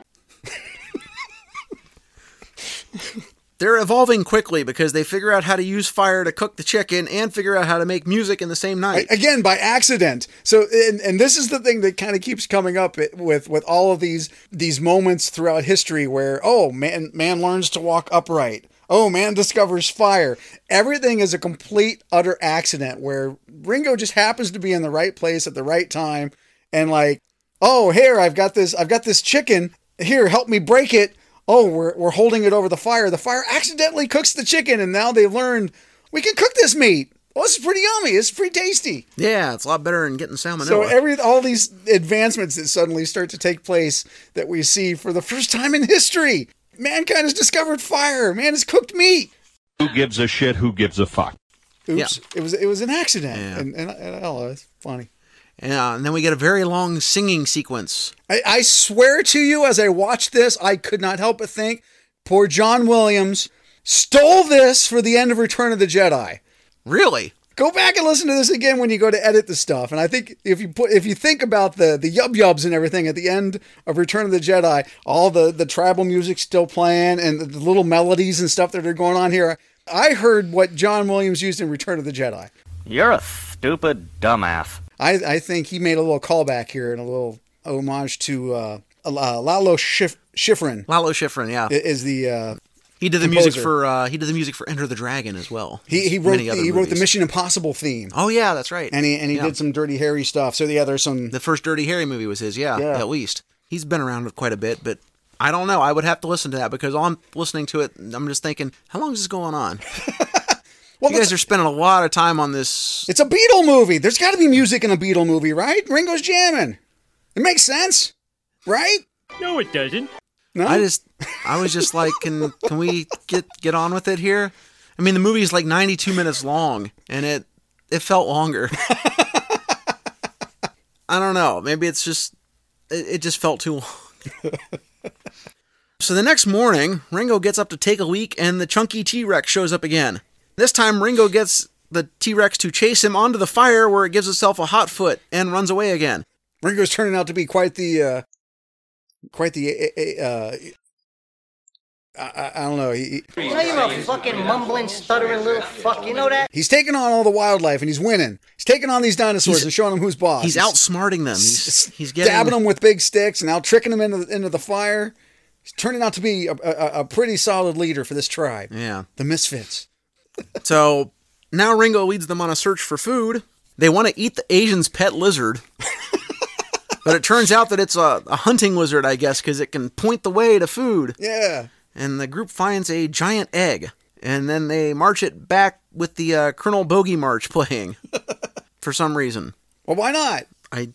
They're evolving quickly because they figure out how to use fire to cook the chicken and figure out how to make music in the same night. Again, by accident. So, and, and this is the thing that kind of keeps coming up with with all of these these moments throughout history where oh man man learns to walk upright. Oh man discovers fire. Everything is a complete utter accident where Ringo just happens to be in the right place at the right time and like oh here I've got this I've got this chicken. Here help me break it. Oh we're, we're holding it over the fire. The fire accidentally cooks the chicken and now they've learned we can cook this meat. Oh, this is pretty yummy. It's pretty tasty. Yeah, it's a lot better than getting salmonella. so every all these advancements that suddenly start to take place that we see for the first time in history mankind has discovered fire man has cooked meat Who gives a shit? Who gives a fuck? oops it was it was an accident Yeah. and, and, and oh it's funny Yeah, and then we get a very long singing sequence. I, I swear to you, as I watched this, I could not help but think poor John Williams stole this for the end of Return of the Jedi. Really? Go back and listen to this again when you go to edit the stuff. And I think if you put if you think about the the yub yubs and everything at the end of Return of the Jedi, all the the tribal music still playing and the, the little melodies and stuff that are going on here. I heard what John Williams used in Return of the Jedi. You're a stupid dumbass. I, I think he made a little callback here and a little homage to uh, uh, Lalo Schif- Schifrin Lalo Schifrin, yeah. is the uh, He did the music for uh, he did the music for Enter the Dragon as well. he he wrote Many other he wrote the. Mission Impossible theme. Oh yeah, that's right. And he and he Yeah. did some Dirty Harry stuff. So yeah, there's some The first Dirty Harry movie was his, yeah, Yeah. at least. He's been around quite a bit, but I don't know. I would have to listen to that because all I'm listening to it, I'm just thinking, how long is this going on? well, you guys are spending a lot of time on this. it's a Beatle movie. There's got to be music in a Beatle movie, right? Ringo's jamming. It makes sense, right? No, it doesn't. No, I just, I was just like, can can we get get on with it here? I mean, the movie is like 92 minutes long, and it it felt longer. I don't know. Maybe it's just it, it just felt too long. so the next morning, Ringo gets up to take a leak, and the chunky T Rex shows up again. This time, Ringo gets the T Rex to chase him onto the fire, where it gives itself a hot foot and runs away again. Ringo's turning out to be quite the uh, quite the eh, eh, eh, uh, I, I, I don't know. He, You know you're a fucking mumbling, stuttering little fuck. You know that? he's taking on all the wildlife and he's winning. He's taking on these dinosaurs He's- and showing them who's boss. He's outsmarting them. He's, he's getting stabbing them with big sticks and out tricking them into the, into the fire. He's turning out to be a, a, a pretty solid leader for this tribe, Yeah. the Misfits. So now Ringo leads them on a search for food. They want to eat the Asian's pet lizard. but it turns out that it's a, a hunting lizard, I guess, because it can point the way to food. Yeah. And the group finds a giant egg. And then they march it back with the uh, Colonel Bogey March playing for some reason. Well, why not? I.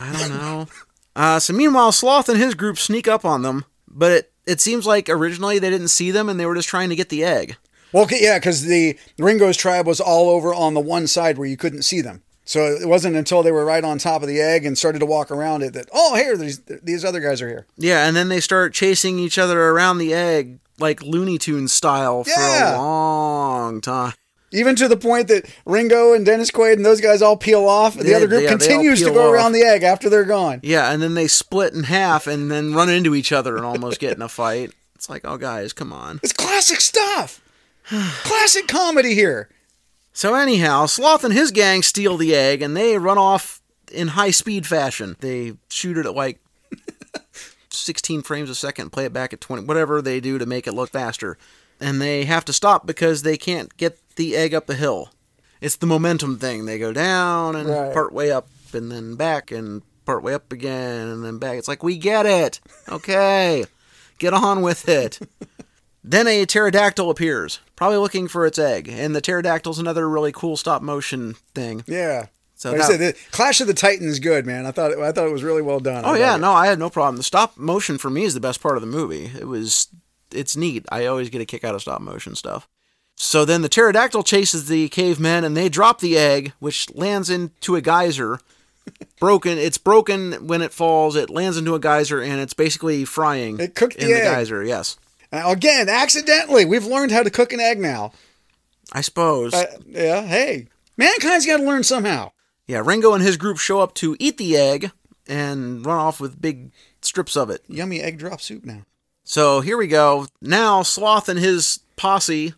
I don't know. Uh, so meanwhile, Sloth and his group sneak up on them, but it, it seems like originally they didn't see them and they were just trying to get the egg. Well, yeah, because the Ringo's tribe was all over on the one side where you couldn't see them. So it wasn't until they were right on top of the egg and started to walk around it that oh, here these these other guys are here. Yeah, and then they start chasing each other around the egg like Looney Tunes style for a long time. Even to the point that Ringo and Dennis Quaid and those guys all peel off, and the other group yeah, continues to go off. around the egg after they're gone. Yeah, and then they split in half and then run into each other and almost get in a fight. It's like, oh guys, come on. It's classic stuff. classic comedy here. So anyhow, Sloth and his gang steal the egg and they run off in high speed fashion. They shoot it at like 16 frames a second, play it back at 20, whatever they do to make it look faster. And they have to stop because they can't get the egg up the hill. It's the momentum thing. They go down and Right. part way up and then back and part way up again and then back. It's like, we get it. Okay. Get on with it. Then a pterodactyl appears, probably looking for its egg, and the pterodactyl's another really cool stop motion thing. Yeah. So like I that- said, the Clash of the Titans, is good man. I thought I thought it was really well done. Oh I yeah, it. no, I had no problem. The stop motion for me is the best part of the movie. It was, it's neat. I always get a kick out of stop motion stuff. So then the pterodactyl chases the cavemen, and they drop the egg, which lands into a geyser. broken. It's broken when it falls. It lands into a geyser, and it's basically frying. It cooked the in the egg. geyser. Yes, Now, again, accidentally, we've learned how to cook an egg now. I suppose. Uh, yeah. Hey, mankind's got to learn somehow. Yeah, Ringo and his group show up to eat the egg and run off with big strips of it. Yummy egg drop soup now. So here we go. Now Sloth and his posse.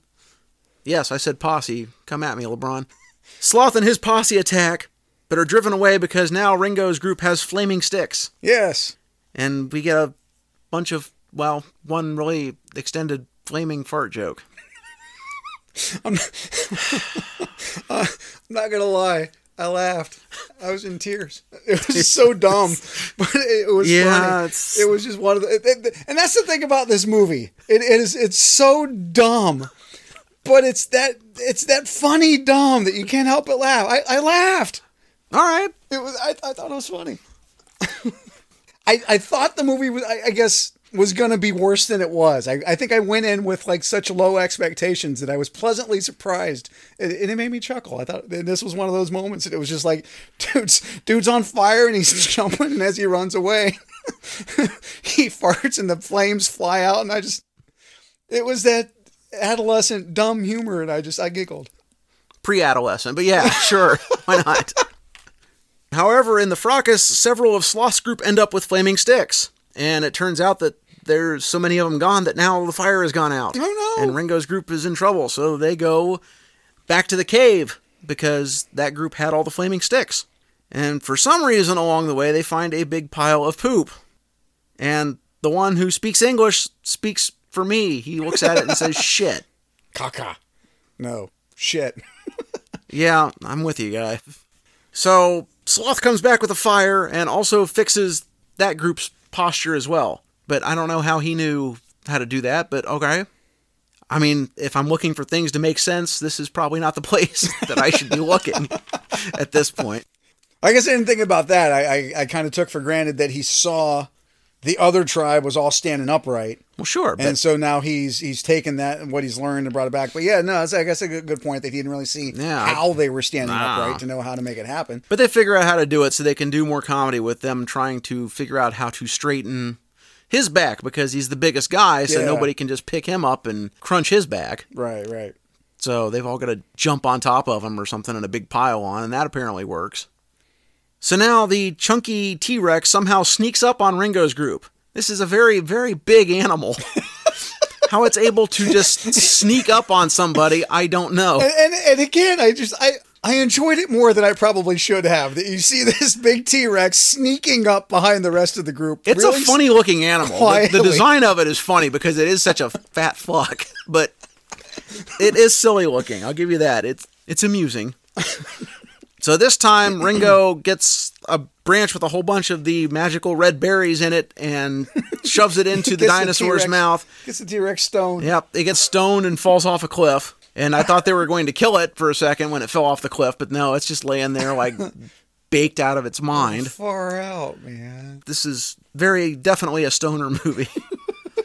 Yes, I said posse. Come at me, LeBron. Sloth and his posse attack, but are driven away because now Ringo's group has flaming sticks. Yes. And we get a bunch of, well, one really extended flaming fart joke. Uh, I'm not gonna lie. I laughed. I was in tears. It was so dumb, but it was Yeah, funny. it's- It was just one of the, it- it- and that's the thing about this movie. It, it is it's so dumb, but it's that it's that funny dumb that you can't help but laugh. I, I laughed. All right. It was I, I thought it was funny. I I thought the movie was I, I guess was gonna be worse than it was. I, I think I went in with like such low expectations that I was pleasantly surprised, and, and it made me chuckle. I thought this was one of those moments that it was just like, dude's dude's on fire and he's jumping, and as he runs away, he farts and the flames fly out, and I just it was that adolescent dumb humor, and I just I giggled. pre-adolescent, but yeah, sure, why not? However, in the fracas, several of Sloth's group end up with flaming sticks, and it turns out that there's so many of them gone that now the fire has gone out. Oh, no. And Ringo's group is in trouble, so they go back to the cave because that group had all the flaming sticks. And for some reason along the way, they find a big pile of poop. And the one who speaks English speaks for me. He looks at it and says, shit. Caca. No shit. Yeah, I'm with you, guy. So Sloth comes back with a fire and also fixes that group's posture as well. But I don't know how he knew how to do that, but okay. I mean, if I'm looking for things to make sense, this is probably not the place that I should be looking at this point. I guess I didn't think about that. I I, I kind of took for granted that he saw the other tribe was all standing upright. Well, sure, And so now he's he's taken that and what he's learned and brought it back. But yeah, no, that's I guess a good, good point that he didn't really see Yeah, I- how they were standing Nah. upright to know how to make it happen. but they figure out how to do it so they can do more comedy with them trying to figure out how to straighten his back because he's the biggest guy, so Yeah. nobody can just pick him up and crunch his back. Right, right. So they've all got to jump on top of him or something in a big pile on, and that apparently works. So now the chunky T Rex somehow sneaks up on Ringo's group. This is a very, very big animal. How it's able to just sneak up on somebody, I don't know. And, and and again, I just I I enjoyed it more than I probably should have. That you see this big T Rex sneaking up behind the rest of the group. It's really a funny looking animal. The, the design of it is funny because it is such a fat fuck, but it is silly looking. I'll give you that. It's it's amusing. So this time Ringo gets a branch with a whole bunch of the magical red berries in it and shoves it into the dinosaur's T-Rex- mouth. Gets the T Rex stone. Yep, it gets stoned and falls off a cliff. And I thought they were going to kill it for a second when it fell off the cliff, but no, it's just laying there like baked out of its mind. Far out, man. This is very definitely a stoner movie.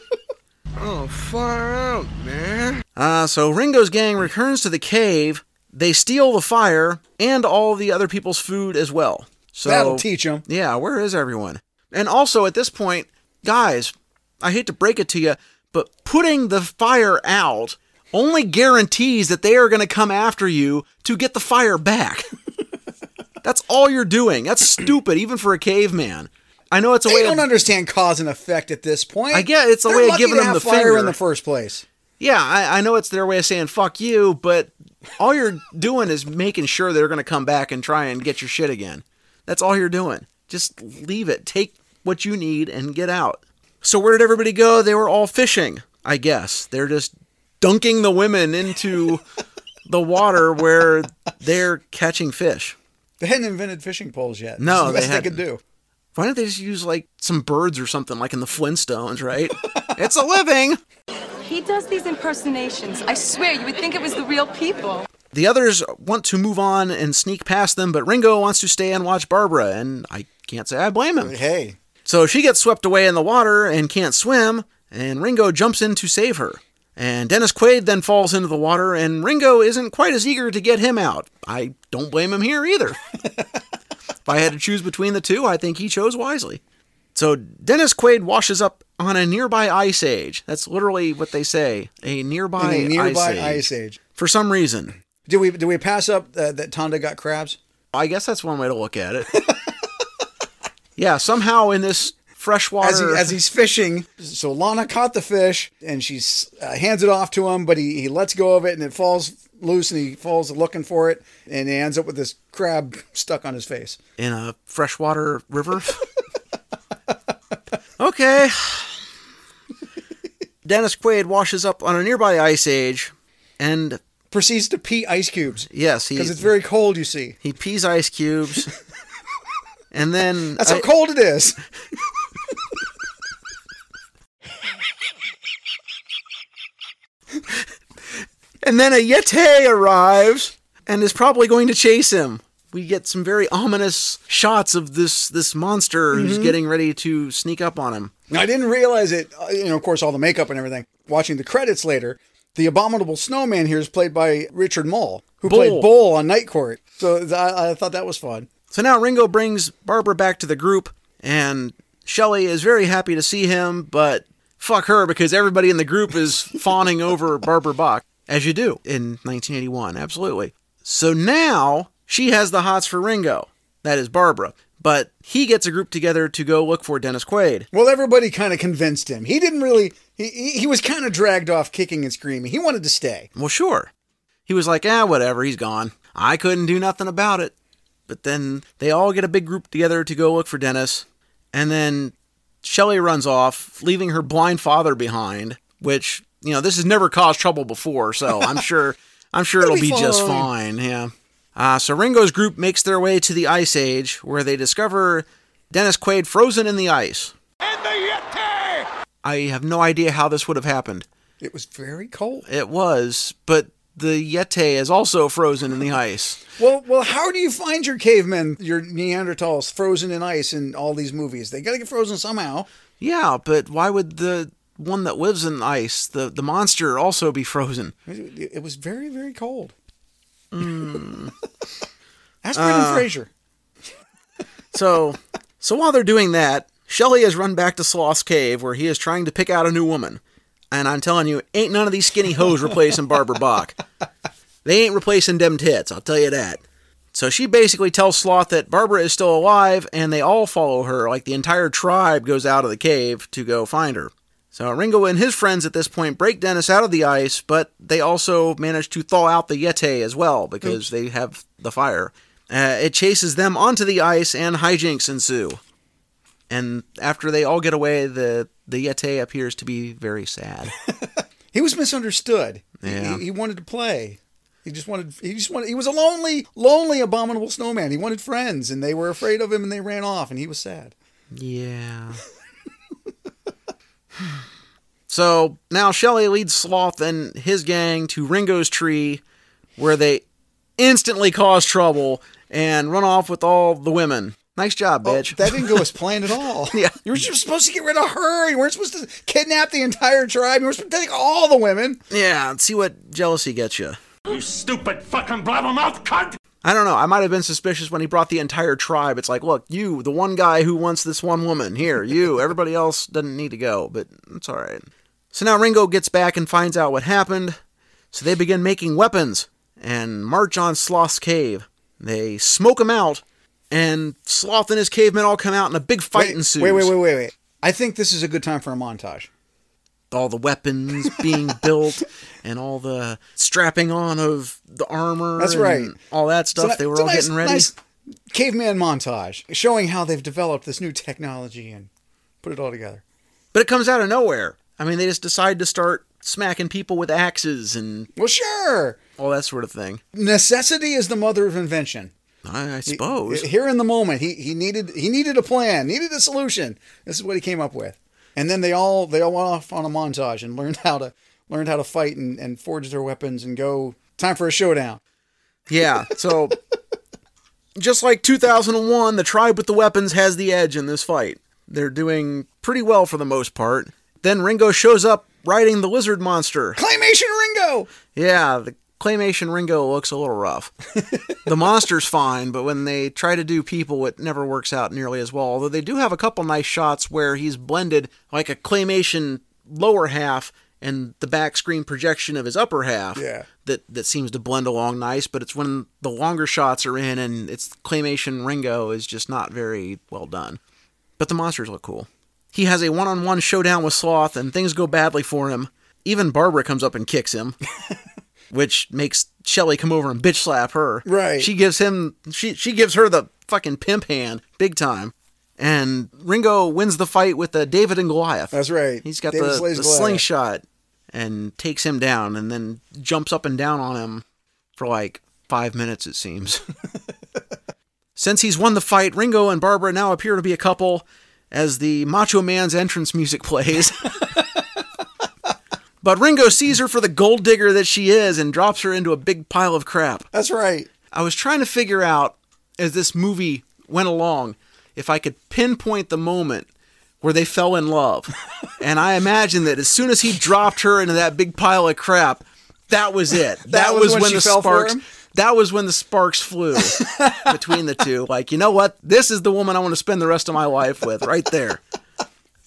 oh, far out, man. Uh, so Ringo's gang returns to the cave. They steal the fire and all the other people's food as well. So That'll teach them. Yeah, where is everyone? And also at this point, guys, I hate to break it to you, but putting the fire out only guarantees that they are going to come after you to get the fire back. That's all you're doing. That's stupid, even for a caveman. I know it's a They way don't of, understand cause and effect at this point. I get it's a They're way of giving to them the fire finger. in the first place. yeah, I, I know it's their way of saying fuck you, but all you're doing is making sure they're going to come back and try and get your shit again. That's all you're doing. Just leave it. Take what you need and get out. So where did everybody go? They were all fishing, I guess. They're just dunking the women into the water where they're catching fish. They hadn't invented fishing poles yet. No, the they best they could do. Why don't they just use like some birds or something like in the Flintstones, right? it's a living. He does these impersonations. I swear, you would think it was the real people. The others want to move on and sneak past them, but Ringo wants to stay and watch Barbara, and I can't say I blame him. Hey, So she gets swept away in the water and can't swim, and Ringo jumps in to save her. And Dennis Quaid then falls into the water, and Ringo isn't quite as eager to get him out. I don't blame him here either. if I had to choose between the two, I think he chose wisely. So Dennis Quaid washes up on a nearby ice age. That's literally what they say a nearby, a nearby ice, age. ice age. For some reason. Did we did we pass up uh, that Tonda got crabs? I guess that's one way to look at it. yeah, somehow in this freshwater. As, he, as he's fishing, so Lana caught the fish and she uh, hands it off to him, but he, he lets go of it and it falls loose and he falls looking for it and he ends up with this crab stuck on his face. in a freshwater river. okay. Dennis Quaid washes up on a nearby ice age and Proceeds to pee ice cubes yes, because it's very cold. You see, he pees ice cubes. and then that's I- how cold it is. And then a Yeti arrives and is probably going to chase him. We get some very ominous shots of this this monster who's Mhm. getting ready to sneak up on him. Now, I didn't realize it. uh, You know, of course, all the makeup and everything. Watching the credits later, the abominable snowman here is played by Richard Moll, who Bull. played Bull on Night Court. So I, I thought that was fun. So now Ringo brings Barbara back to the group, and Shelley is very happy to see him, but fuck her because everybody in the group is fawning over Barbara Bach, as you do in 1981. Absolutely. So now she has the hots for Ringo. That is Barbara. But he gets a group together to go look for Dennis Quaid. Well, everybody kind of convinced him. He didn't really. He he, was kind of dragged off, kicking and screaming. He wanted to stay. Well, sure. He was like, ah, whatever, he's gone. I couldn't do nothing about it. But then they all get a big group together to go look for Dennis. And then Shelley runs off, leaving her blind father behind, which, you know, this has never caused trouble before, so I'm sure I'm sure it'll, It'll be, be just fine. Yeah. Uh, so Ringo's group makes their way to the Ice Age, where they discover Dennis Quaid frozen in the ice. I have no idea how this would have happened. It was very cold. It was, but the Yeti is also frozen in the ice. Well, well, how do you find your cavemen, your Neanderthals, frozen in ice in all these movies? They got to get frozen somehow. Yeah, but why would the one that lives in ice, the the monster, also be frozen? It, it was very, very cold. Hmm. Ask Brendan Uh, Fraser. So, so while they're doing that, Shelley has run back to Sloth's cave where he is trying to pick out a new woman. And I'm telling you, ain't none of these skinny hoes replacing Barbara Bach. They ain't replacing them tits, I'll tell you that. So she basically tells Sloth that Barbara is still alive, and they all follow her. Like the entire tribe goes out of the cave to go find her. So Ringo and his friends at this point break Dennis out of the ice, but they also manage to thaw out the Yeti as well because they have the fire. Uh, it chases them onto the ice, and hijinks ensue. And after they all get away, the the Yeti appears to be very sad. He was misunderstood. He- Yeah. He, he wanted to play. He just wanted. He just wanted. He was a lonely, lonely, abominable snowman. He wanted friends, and they were afraid of him, and they ran off, and he was sad. Yeah. so now Shelley leads Sloth and his gang to Ringo's tree, where they instantly cause trouble and run off with all the women. Nice job, oh, bitch. Oh, that didn't go as planned at all. Yeah. You were just supposed to get rid of her. You weren't supposed to kidnap the entire tribe. You were supposed to take all the women. yeah, and see what jealousy gets you. You stupid fucking blabbermouth cunt! I don't know. I might have been suspicious when he brought the entire tribe. It's like, look, you, the one guy who wants this one woman, here, you. Everybody else doesn't need to go, but it's all right. So now Ringo gets back and finds out what happened. So they begin making weapons and march on Sloth's cave. They smoke him out, and Sloth and his cavemen all come out, and a big fight wait, ensues. Wait, wait, wait, wait, wait. I think this is a good time for a montage. All the weapons being built, and all the strapping on of the armor. That's and right. All that stuff. So they were all nice- getting ready. nice caveman montage showing how they've developed this new technology and put it all together. But it comes out of nowhere. I mean, they just decide to start smacking people with axes and Well, sure. all that sort of thing. Necessity is the mother of invention. I, I suppose. Here in the moment, he, he needed he needed a plan, needed a solution. This is what he came up with. And then they all they all went off on a montage and learned how to learned how to fight and, and forge their weapons and go time for a showdown. Yeah. So, just like 2001, the tribe with the weapons has the edge in this fight. They're doing pretty well for the most part. Then Ringo shows up riding the lizard monster. Claymation Ringo! Yeah, the claymation Ringo looks a little rough. the monster's fine, but when they try to do people, it never works out nearly as well. Although they do have a couple nice shots where he's blended like a claymation lower half and the back screen projection of his upper half. Yeah. That that seems to blend along nice, but it's when the longer shots are in and it's claymation Ringo is just not very well done. But the monsters look cool. He has a one-on-one showdown with Sloth and things go badly for him. Even Barbara comes up and kicks him which makes Shelley come over and bitch slap her. Right. She gives him she she gives her the fucking pimp hand, big time. And Ringo wins the fight with the David and Goliath. That's right. He's got David the, the slingshot and takes him down and then jumps up and down on him for like five minutes it seems. Since he's won the fight, Ringo and Barbara now appear to be a couple as the Macho Man's entrance music plays. But Ringo sees her for the gold digger that she is and drops her into a big pile of crap. That's right. I was trying to figure out as this movie went along if I could pinpoint the moment where they fell in love. and I imagine that as soon as he dropped her into that big pile of crap, that was it. That, was when she the sparks that was when the sparks flew between the two. Like, you know what? This is the woman I want to spend the rest of my life with right there.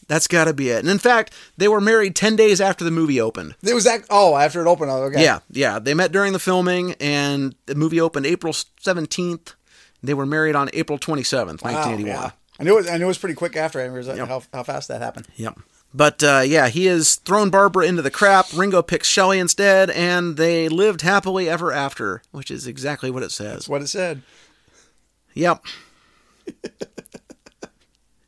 That's got to be it. And in fact, they were married 10 days after the movie opened. It was that. Oh, after it opened. Okay. Yeah, yeah. They met during the filming, and the movie opened April 17th. They were married on April 27th, Wow, 1981. yeah. I knew it. I knew it was pretty quick after. I remember how, how fast that happened. Yep. But uh, yeah, he has thrown Barbara into the crap. Ringo picks Shelley instead, and they lived happily ever after, which is exactly what it says. That's what it said. Yep.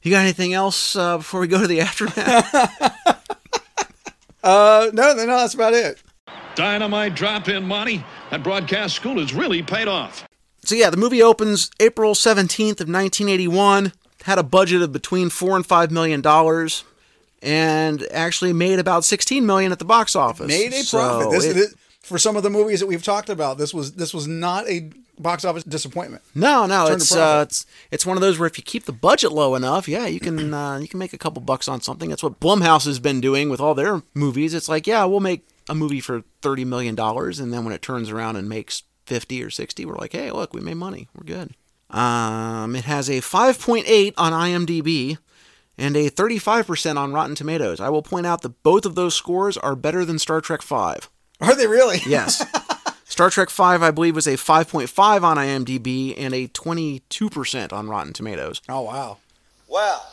you got anything else uh, before we go to the aftermath? Uh, no, no, that's about it. Dynamite drop in money. That broadcast school has really paid off. so yeah, the movie opens April 17th of 1981. Had a budget of between four and five million dollars, and actually made about 16 million at the box office. Made a So profit. This, it- this- for some of the movies that we've talked about, this was this was not a box office disappointment. No, no, it's uh, it's it's one of those where if you keep the budget low enough, yeah, you can uh, you can make a couple bucks on something. That's what Blumhouse has been doing with all their movies. It's like, yeah, we'll make a movie for thirty million dollars, and then when it turns around and makes fifty or sixty, we're like, hey, look, we made money. We're good. Um, it has a five point eight on IMDb. And a 35% on Rotten Tomatoes. I will point out that both of those scores are better than Star Trek 5. Are they really? Yes. Star Trek 5, I believe, was a 5.5 on IMDb and a 22% on Rotten Tomatoes. Oh wow. Well,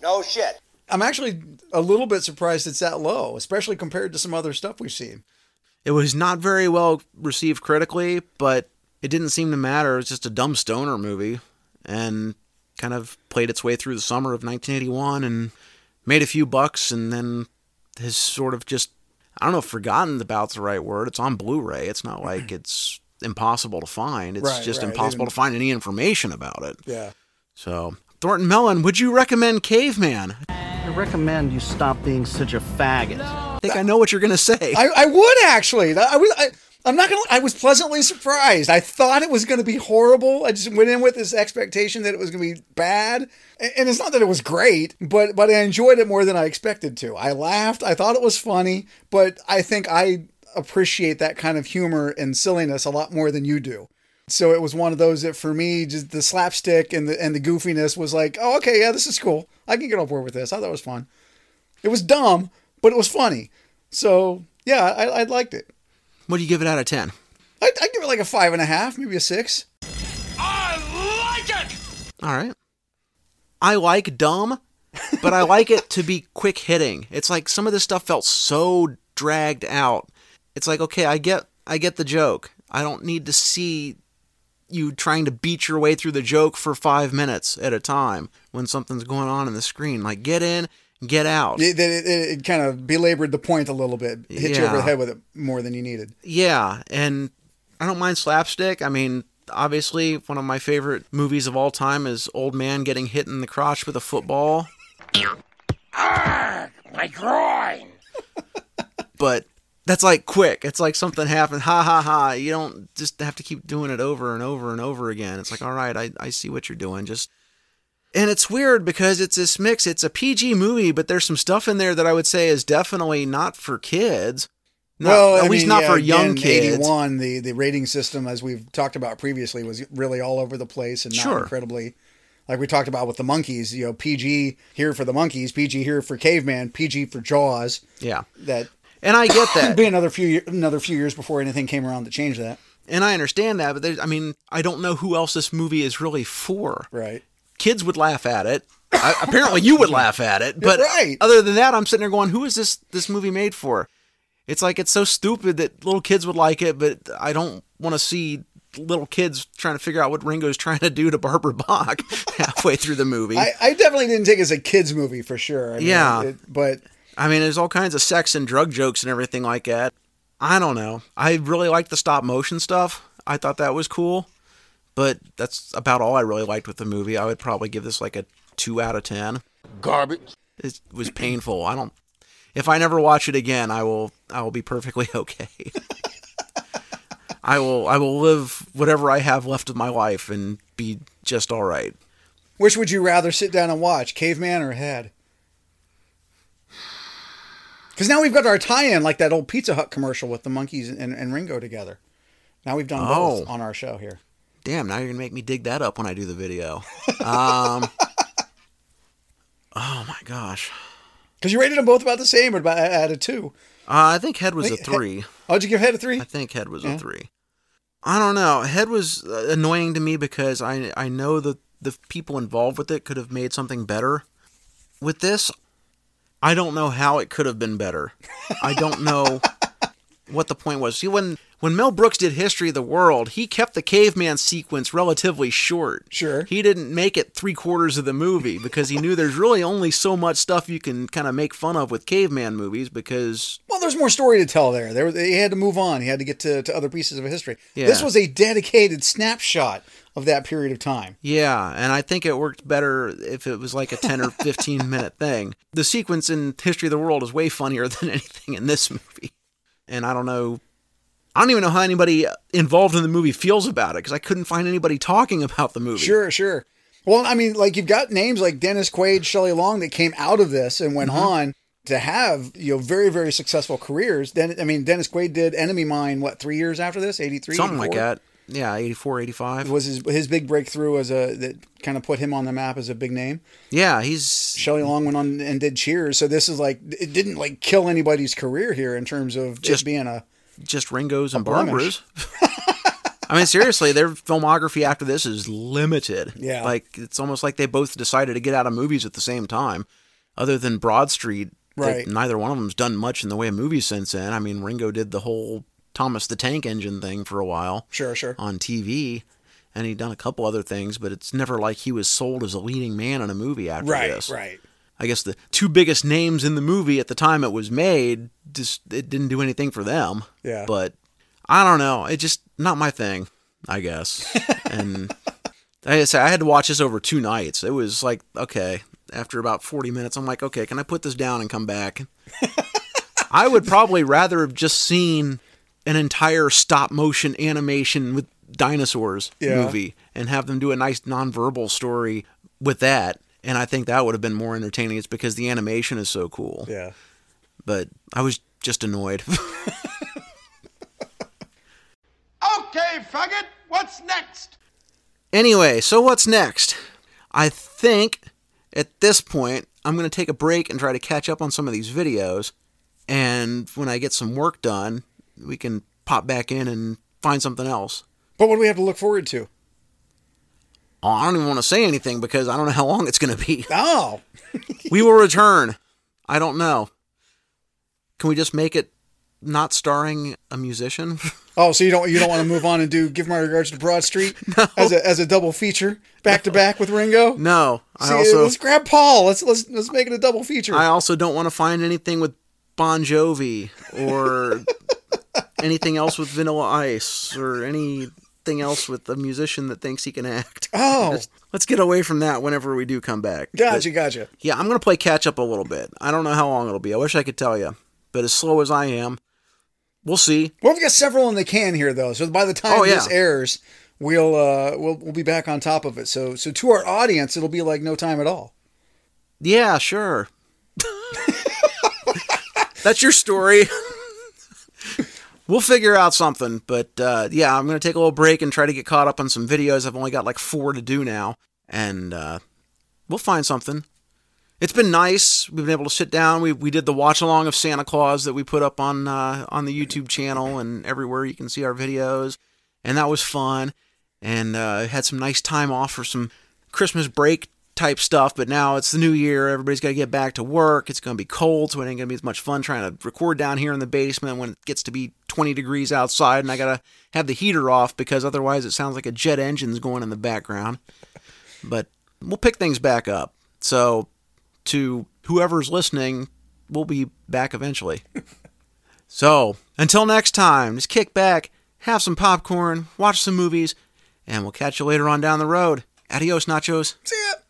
no shit. I'm actually a little bit surprised it's that low, especially compared to some other stuff we've seen. It was not very well received critically, but it didn't seem to matter. It was just a dumb stoner movie and kind of played its way through the summer of 1981 and made a few bucks and then has sort of just, I don't know if forgotten about's the right word. It's on Blu ray. It's not like it's impossible to find, it's Right, just right. impossible to find any information about it. Yeah. So, Thornton Melon, would you recommend Caveman? I recommend you stop being such a faggot. I think I know what you're going to say. I, I would actually. I was. I, I'm not gonna. I was pleasantly surprised. I thought it was gonna be horrible. I just went in with this expectation that it was gonna be bad, and it's not that it was great, but but I enjoyed it more than I expected to. I laughed. I thought it was funny, but I think I appreciate that kind of humor and silliness a lot more than you do. So it was one of those that for me, just the slapstick and the and the goofiness was like, oh okay, yeah, this is cool. I can get on board with this. I thought it was fun. It was dumb, but it was funny. So yeah, I, I liked it. What do you give it out of 10? I I give it like a five and a half, maybe a six. I like it! All right. I like dumb, but I like it to be quick hitting. It's like some of this stuff felt so dragged out. It's like, okay, I get I get the joke. I don't need to see you trying to beat your way through the joke for 5 minutes at a time when something's going on in the screen. Like get in, get out. It, it, it, it kind of belabored the point a little bit, hit you over the head with it more than you needed. Yeah, and I don't mind slapstick. I mean, obviously, one of my favorite movies of all time is Old Man getting hit in the crotch with a football. My groin. But that's like quick. It's like something happened. Ha ha ha. You don't just have to keep doing it over and over and over again. It's like, all right, I, I see what you're doing. Just. And it's weird because it's this mix. It's a PG movie, but there's some stuff in there that I would say is definitely not for kids. Not, well, at I least mean, not yeah, for young again, kids. 81, the, the rating system, as we've talked about previously, was really all over the place and not Sure. incredibly. Like we talked about with the Monkees, you know, PG here for the Monkees, PG here for caveman, PG for Jaws. Yeah. That And I get that. be another few another few years before anything came around to change that. And I understand that, but I mean, I don't know who else this movie is really for. Right. Kids would laugh at it. I, apparently, you would laugh at it. But Right. other than that, I'm sitting there going, "Who is this this movie made for?" It's like it's so stupid that little kids would like it, but I don't want to see little kids trying to figure out what Ringo's trying to do to Barbara Bach halfway through the movie. I, I definitely didn't take it as a kids movie for sure. I mean, Yeah. it- but I mean, there's all kinds of sex and drug jokes and everything like that. I don't know. I really liked the stop motion stuff. I thought that was cool. But that's about all I really liked with the movie. I would probably give this like a 2 out of 10. Garbage. It was painful. I don't If I never watch it again, I will I will be perfectly okay. I will I will live whatever I have left of my life and be just all right. which would you rather sit down and watch, Caveman or Head? Because now we've got our tie-in, like that old Pizza Hut commercial with the Monkees and, and Ringo together. Now we've done both Oh. on our show here. Damn, now you're gonna make me dig that up when I do the video. Um, Oh my gosh. Because you rated them both about the same, or about out a two. Uh, I think Head was I a think three. Head- oh, did you give Head a three? I think Head was Yeah. a three. I don't know. Head was uh, annoying to me because I I know that the people involved with it could have made something better. With this, I don't know how it could have been better. I don't know what the point was. See, when when Mel Brooks did History of the World, he kept the caveman sequence relatively short. Sure. He didn't make it three quarters of the movie because he knew there's really only so much stuff you can kind of make fun of with caveman movies because Well, there's more story to tell there. There, he had to move on. He had to get to, to other pieces of history. Yeah. This was a dedicated snapshot of that period of time. Yeah, and I think it worked better if it was like a 10 or 15 minute thing. The sequence in History of the World is way funnier than anything in this movie. And I don't know I don't even know how anybody involved in the movie feels about it because I couldn't find anybody talking about the movie. Sure, sure. Well, I mean, like you've got names like Dennis Quaid, Shelley Long that came out of this and went Mhm. on to have you know very very successful careers. Then I mean, Dennis Quaid did Enemy Mine what three years after this, eighty three, Something like that. Yeah, 84, 85. was his his big breakthrough as a that kind of put him on the map as a big name. Yeah, he's Shelley Long went on and did Cheers, so this is like it didn't like kill anybody's career here in terms of Just- being a just Ringo's and. Barbara's. I mean, seriously, their filmography after this is limited. Yeah. Like, it's almost like they both decided to get out of movies at the same time. Other than Broad Street, Right. neither one of them's done much in the way of movies since then. I mean, Ringo did the whole Thomas the Tank Engine thing for a while sure sure. on TV, and he'd done a couple other things, but it's never like he was sold as a leading man in a movie after Right, this. right. I guess the two biggest names in the movie at the time it was made just it didn't do anything for them. Yeah. But I don't know. It just not my thing, I guess. and I said, I had to watch this over two nights. It was like, okay, after about 40 minutes, I'm like, okay, can I put this down and come back? I would probably rather have just seen an entire stop motion animation with dinosaurs Yeah. movie and have them do a nice nonverbal story with that. And I think that would have been more entertaining. It's because the animation is so cool. Yeah. But I was just annoyed. Okay, faggot, what's next? Anyway, so what's next? I think at this point, I'm going to take a break and try to catch up on some of these videos. And when I get some work done, we can pop back in and find something else. But what do we have to look forward to? Oh, I don't even want to say anything because I don't know how long it's going to be. Oh, we will return. I don't know. Can we just make it not starring a musician? oh, so you don't you don't want to move on and do give my regards to Broad Street as a as a double feature back to back with Ringo? No. I See, also let's grab Paul. Let's let's let's make it a double feature. I also don't want to find anything with Bon Jovi or anything else with Vanilla Ice or anything else with a musician that thinks he can act. Oh. Let's, let's get away from that whenever we do come back. Gotcha, But, gotcha. yeah, I'm to play catch up a little bit. I don't know how long it'll be. I wish I could tell you. But as slow as I am, we'll see. Well, we've got several in the can here though, so by the time Oh, yeah. this airs, we'll uh we'll we'll be back on top of it. So so to our audience, it'll be like no time at all. Yeah, sure. That's your story. we'll figure out something, but uh, yeah, I'm gonna take a little break and try to get caught up on some videos. I've only got like four to do now, and uh, we'll find something. It's been nice. We've been able to sit down. We we did the watch along of Santa Claus that we put up on uh, on the YouTube channel and everywhere you can see our videos, and that was fun. And uh, had some nice time off for some Christmas break type stuff. But now it's the new year. Everybody's got to get back to work. It's going to be cold, so it ain't going to be as much fun trying to record down here in the basement when it gets to be 20 degrees outside, and I got to have the heater off because otherwise it sounds like a jet engine's going in the background. But we'll pick things back up. So to whoever's listening, we'll be back eventually. so, until next time, just kick back, have some popcorn, watch some movies, and we'll catch you later on down the road. Adios, nachos. See ya.